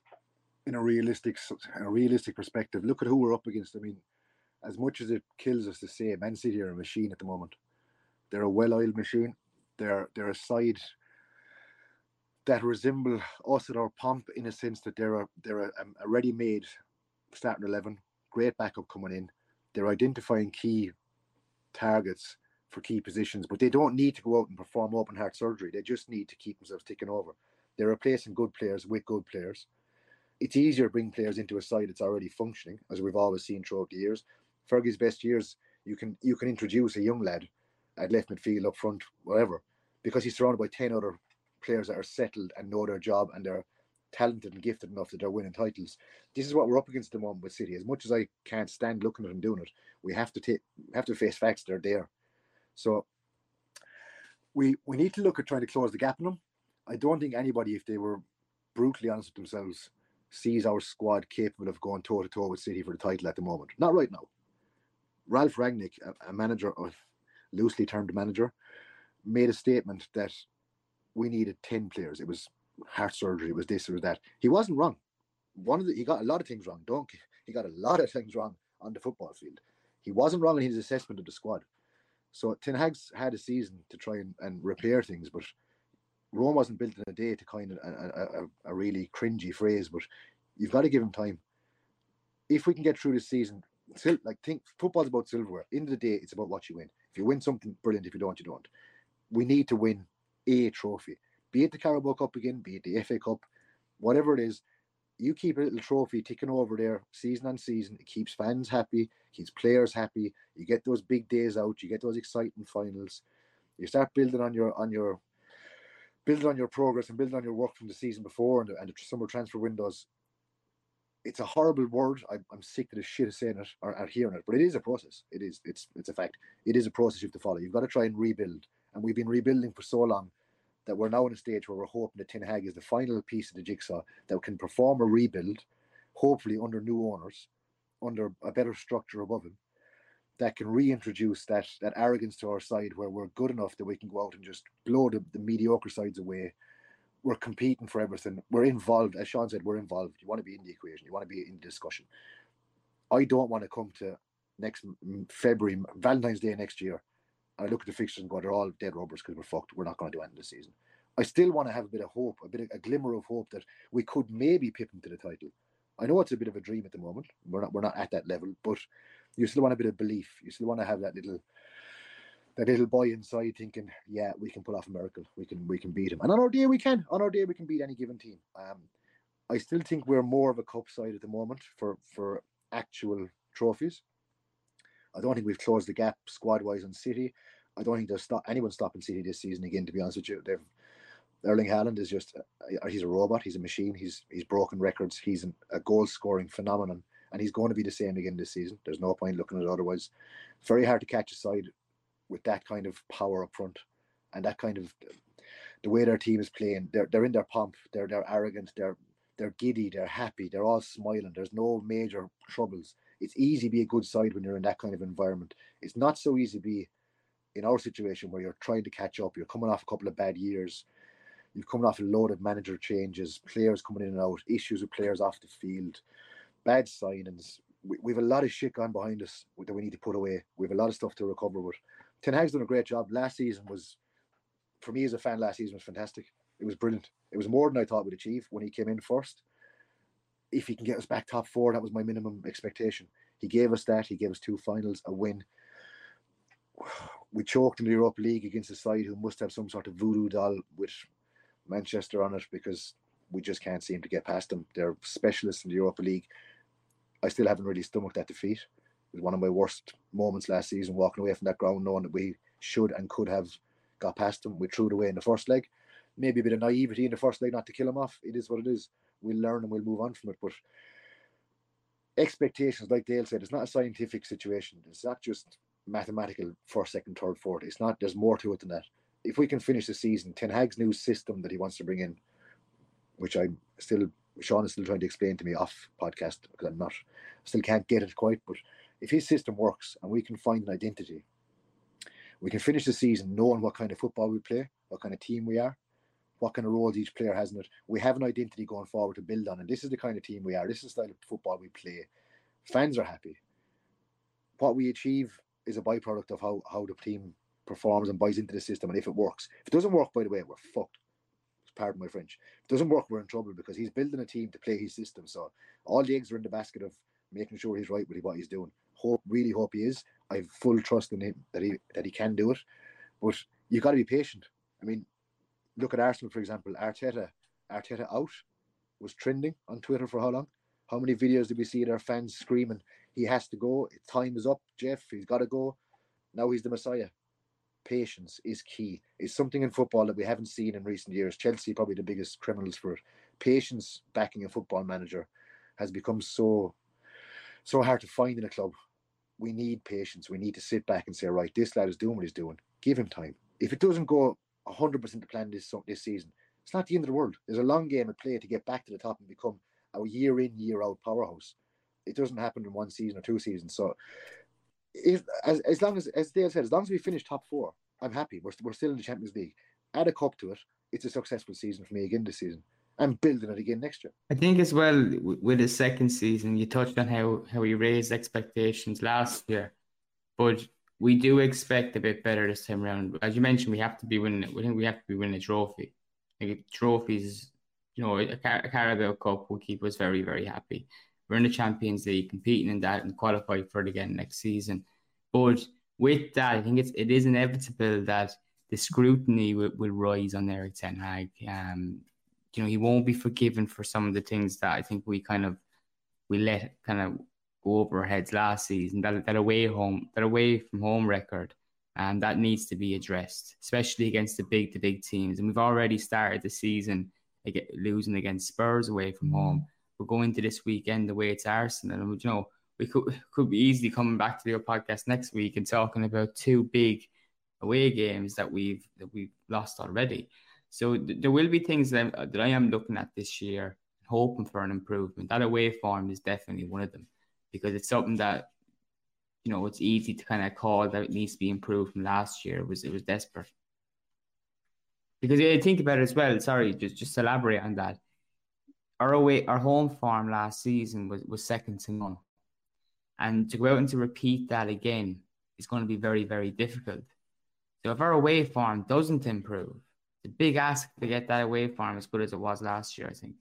in a realistic a realistic perspective. Look at who we're up against. I mean, as much as it kills us to say, Man City are a machine at the moment. They're a well-oiled machine. They're they're a side that resemble us at our pomp in a sense that they're a they're a, um, a ready-made starting eleven great backup coming in. They're identifying key targets for key positions, but they don't need to go out and perform open heart surgery. They just need to keep themselves ticking over. They're replacing good players with good players. It's easier to bring players into a side that's already functioning, as we've always seen throughout the years. Fergie's best years, you can you can introduce a young lad at left midfield, up front, whatever, because he's surrounded by ten other players that are settled and know their job and they're talented and gifted enough that they're winning titles. This is what we're up against at the moment with City. As much as I can't stand looking at them doing it, we have to take have to face facts. They're there. So we we need to look at trying to close the gap in them. I don't think anybody, if they were brutally honest with themselves, sees our squad capable of going toe to toe with City for the title at the moment. Not right now. Ralf Rangnick, a, a manager, a loosely termed manager, made a statement that we needed 10 players. It was heart surgery, it was this, it was that. He wasn't wrong. One of the he got a lot of things wrong. Don't he got a lot of things wrong. on the football field. He wasn't wrong in his assessment of the squad. So Ten Hag's had a season to try and, and repair things, but Rome wasn't built in a day to kind of a, a, a really cringy phrase, but you've got to give him time. If we can get through this season, still like think football's about silverware. End of the day, it's about what you win. If you win something, brilliant. If you don't, you don't. We need to win a trophy, be it the Carabao Cup again, be it the FA Cup, whatever it is. You keep a little trophy ticking over there season on season. It keeps fans happy, keeps players happy. You get those big days out. You get those exciting finals. You start building on your on your building on your progress and building on your work from the season before and the, and the summer transfer windows it's a horrible word. I'm, I'm sick to the shit of saying it or, or hearing it, but it is a process. It is. It's it's a fact. It is a process you have to follow. You've got to try and rebuild, and we've been rebuilding for so long that we're now in a stage where we're hoping that Ten Hag is the final piece of the jigsaw that can perform a rebuild, hopefully under new owners, under a better structure above him, that can reintroduce that that arrogance to our side where we're good enough that we can go out and just blow the, the mediocre sides away we're competing for everything. We're involved, as Sean said, we're involved. You want to be in the equation. You want to be in the discussion. I don't want to come to next February, Valentine's Day next year. I look at the fixtures and go, they're all dead rubbers because we're fucked. We're not going to do anything this season. I still want to have a bit of hope, a bit of a glimmer of hope that we could maybe pip into the title. I know it's a bit of a dream at the moment. We're not we're not at that level, but you still want a bit of belief. You still want to have that little that little boy inside thinking, yeah, we can pull off a miracle. We can we can beat him. And on our day we can. On our day we can beat any given team. Um, I still think we're more of a cup side at the moment for for actual trophies. I don't think we've closed the gap squad wise on City. I don't think there's stop, anyone stopping City this season again. To be honest with you, they've Erling Haaland is just uh, he's a robot. He's a machine. He's he's broken records. He's an, a goal scoring phenomenon, and he's going to be the same again this season. There's no point looking at it otherwise. Very hard to catch a side with that kind of power up front and that kind of the way their team is playing. They're they're in their pomp. They're they're arrogant. They're they're giddy. They're happy. They're all smiling. There's no major troubles. It's easy to be a good side when you're in that kind of environment. It's not so easy to be in our situation where you're trying to catch up. You're coming off a couple of bad years. You've come off a load of manager changes, players coming in and out, issues with players off the field, bad signings. We, we have a lot of shit gone behind us that we need to put away. We have a lot of stuff to recover with. Ten Hag's done a great job. Last season was, for me as a fan, last season was fantastic. It was brilliant. It was more than I thought we'd achieve when he came in first. If he can get us back top four, that was my minimum expectation. He gave us that. He gave us two finals, a win. We choked in the Europa League against a side who must have some sort of voodoo doll with Manchester on it because we just can't seem to get past them. They're specialists in the Europa League. I still haven't really stomached that defeat It was one of my worst moments last season, walking away from that ground knowing that we should and could have got past them. We threw it away in the first leg. Maybe a bit of naivety in the first leg not to kill them off. It is what it is. We'll learn and we'll move on from it. But expectations, like Dale said, it's not a scientific situation. It's not just mathematical first, second, third, fourth. It's not, there's more to it than that. If we can finish the season, Ten Hag's new system that he wants to bring in, which I'm still, Sean is still trying to explain to me off podcast because I'm not, still can't get it quite, but if his system works and we can find an identity, we can finish the season knowing what kind of football we play, what kind of team we are, what kind of roles each player has in it. We have an identity going forward to build on, and this is the kind of team we are. This is the style of football we play. Fans are happy. What we achieve is a byproduct of how, how the team performs and buys into the system, and if it works. If it doesn't work, by the way, we're fucked. Pardon my French. If it doesn't work, we're in trouble because he's building a team to play his system. So all the eggs are in the basket of making sure he's right with what he's doing hope, really hope he is. I have full trust in him that he that he can do it. But you've got to be patient. I mean, look at Arsenal for example. Arteta, Arteta out was trending on Twitter for how long? How many videos did we see their fans screaming, "He has to go. Time is up, Jeff. He's got to go." Now he's the Messiah. Patience is key. It's something in football that we haven't seen in recent years. Chelsea probably the biggest criminals for it. Patience backing a football manager has become so so hard to find in a club. We need patience. We need to sit back and say, right, this lad is doing what he's doing. Give him time. If it doesn't go 100% to plan this this season, it's not the end of the world. There's a long game at play to get back to the top and become a year in, year out powerhouse. It doesn't happen in one season or two seasons. So, if as, as long as, as Dale said, as long as we finish top four, I'm happy. We're, we're still in the Champions League. Add a cup to it. It's a successful season for me again this season. I'm building it again next year. I think as well with his second season, you touched on how how he raised expectations last year, but we do expect a bit better this time around. As you mentioned, we have to be winning. We think we have to be winning a trophy. Like trophies, you know, a, Car- a Carabao Cup will keep us very very happy. We're in the Champions League, competing in that and qualify for it again next season. But with that, I think it's it is inevitable that the scrutiny will, will rise on Erik Ten Hag. Um, you know, he won't be forgiven for some of the things that I think we kind of we let kind of go over our heads last season. That that away home, that away from home record, and that needs to be addressed, especially against the big the big teams. And we've already started the season losing against Spurs away from home. We're going to this weekend the way it's Arsenal, and you know we could could be easily coming back to your podcast next week and talking about two big away games that we've that we've lost already. So th- there will be things that, that I am looking at this year, hoping for an improvement. That away form is definitely one of them because it's something that you know it's easy to kind of call that it needs to be improved from last year. It was it was desperate. Because I think about it as well. Sorry, just just elaborate on that. Our away, our home farm last season was was second to none, and to go out and to repeat that again is going to be very very difficult. So if our away farm doesn't improve, the big ask to get that away farm as good as it was last year, I think.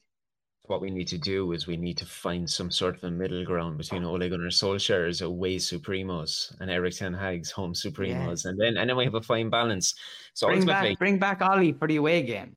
What we need to do is we need to find some sort of a middle ground between oh. Ole Gunnar Solskjaer's away supremos and Erik Ten Hag's home supremos, yeah. and then and then we have a fine balance. So bring back bring back Ole for the away game.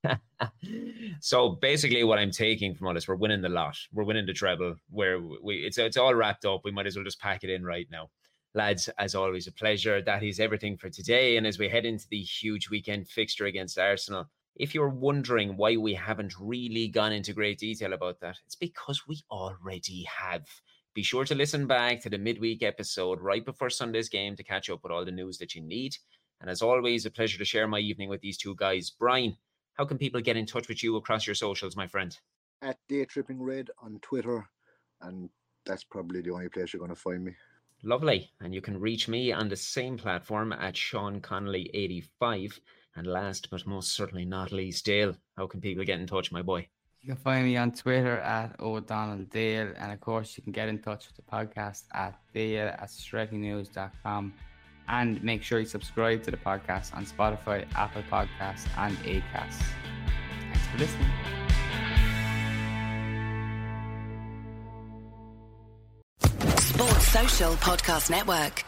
so basically, what I'm taking from all this, we're winning the lot, we're winning the treble. Where we it's it's all wrapped up. We might as well just pack it in right now. Lads, as always, a pleasure. That is everything for today. And as we head into the huge weekend fixture against Arsenal, if you're wondering why we haven't really gone into great detail about that, it's because we already have. Be sure to listen back to the midweek episode right before Sunday's game to catch up with all the news that you need. And as always, a pleasure to share my evening with these two guys. Brian, how can people get in touch with you across your socials, my friend? At Day Tripping Red on Twitter. And that's probably the only place you're going to find me. Lovely. And you can reach me on the same platform at Sean Connolly85. And last but most certainly not least, Dale, how can people get in touch, my boy? You can find me on Twitter at O'Donnell Dale. And of course, you can get in touch with the podcast at Dale at StrettyNews.com. And make sure you subscribe to the podcast on Spotify, Apple Podcasts, and Acast. Thanks for listening. Sports Social Podcast Network.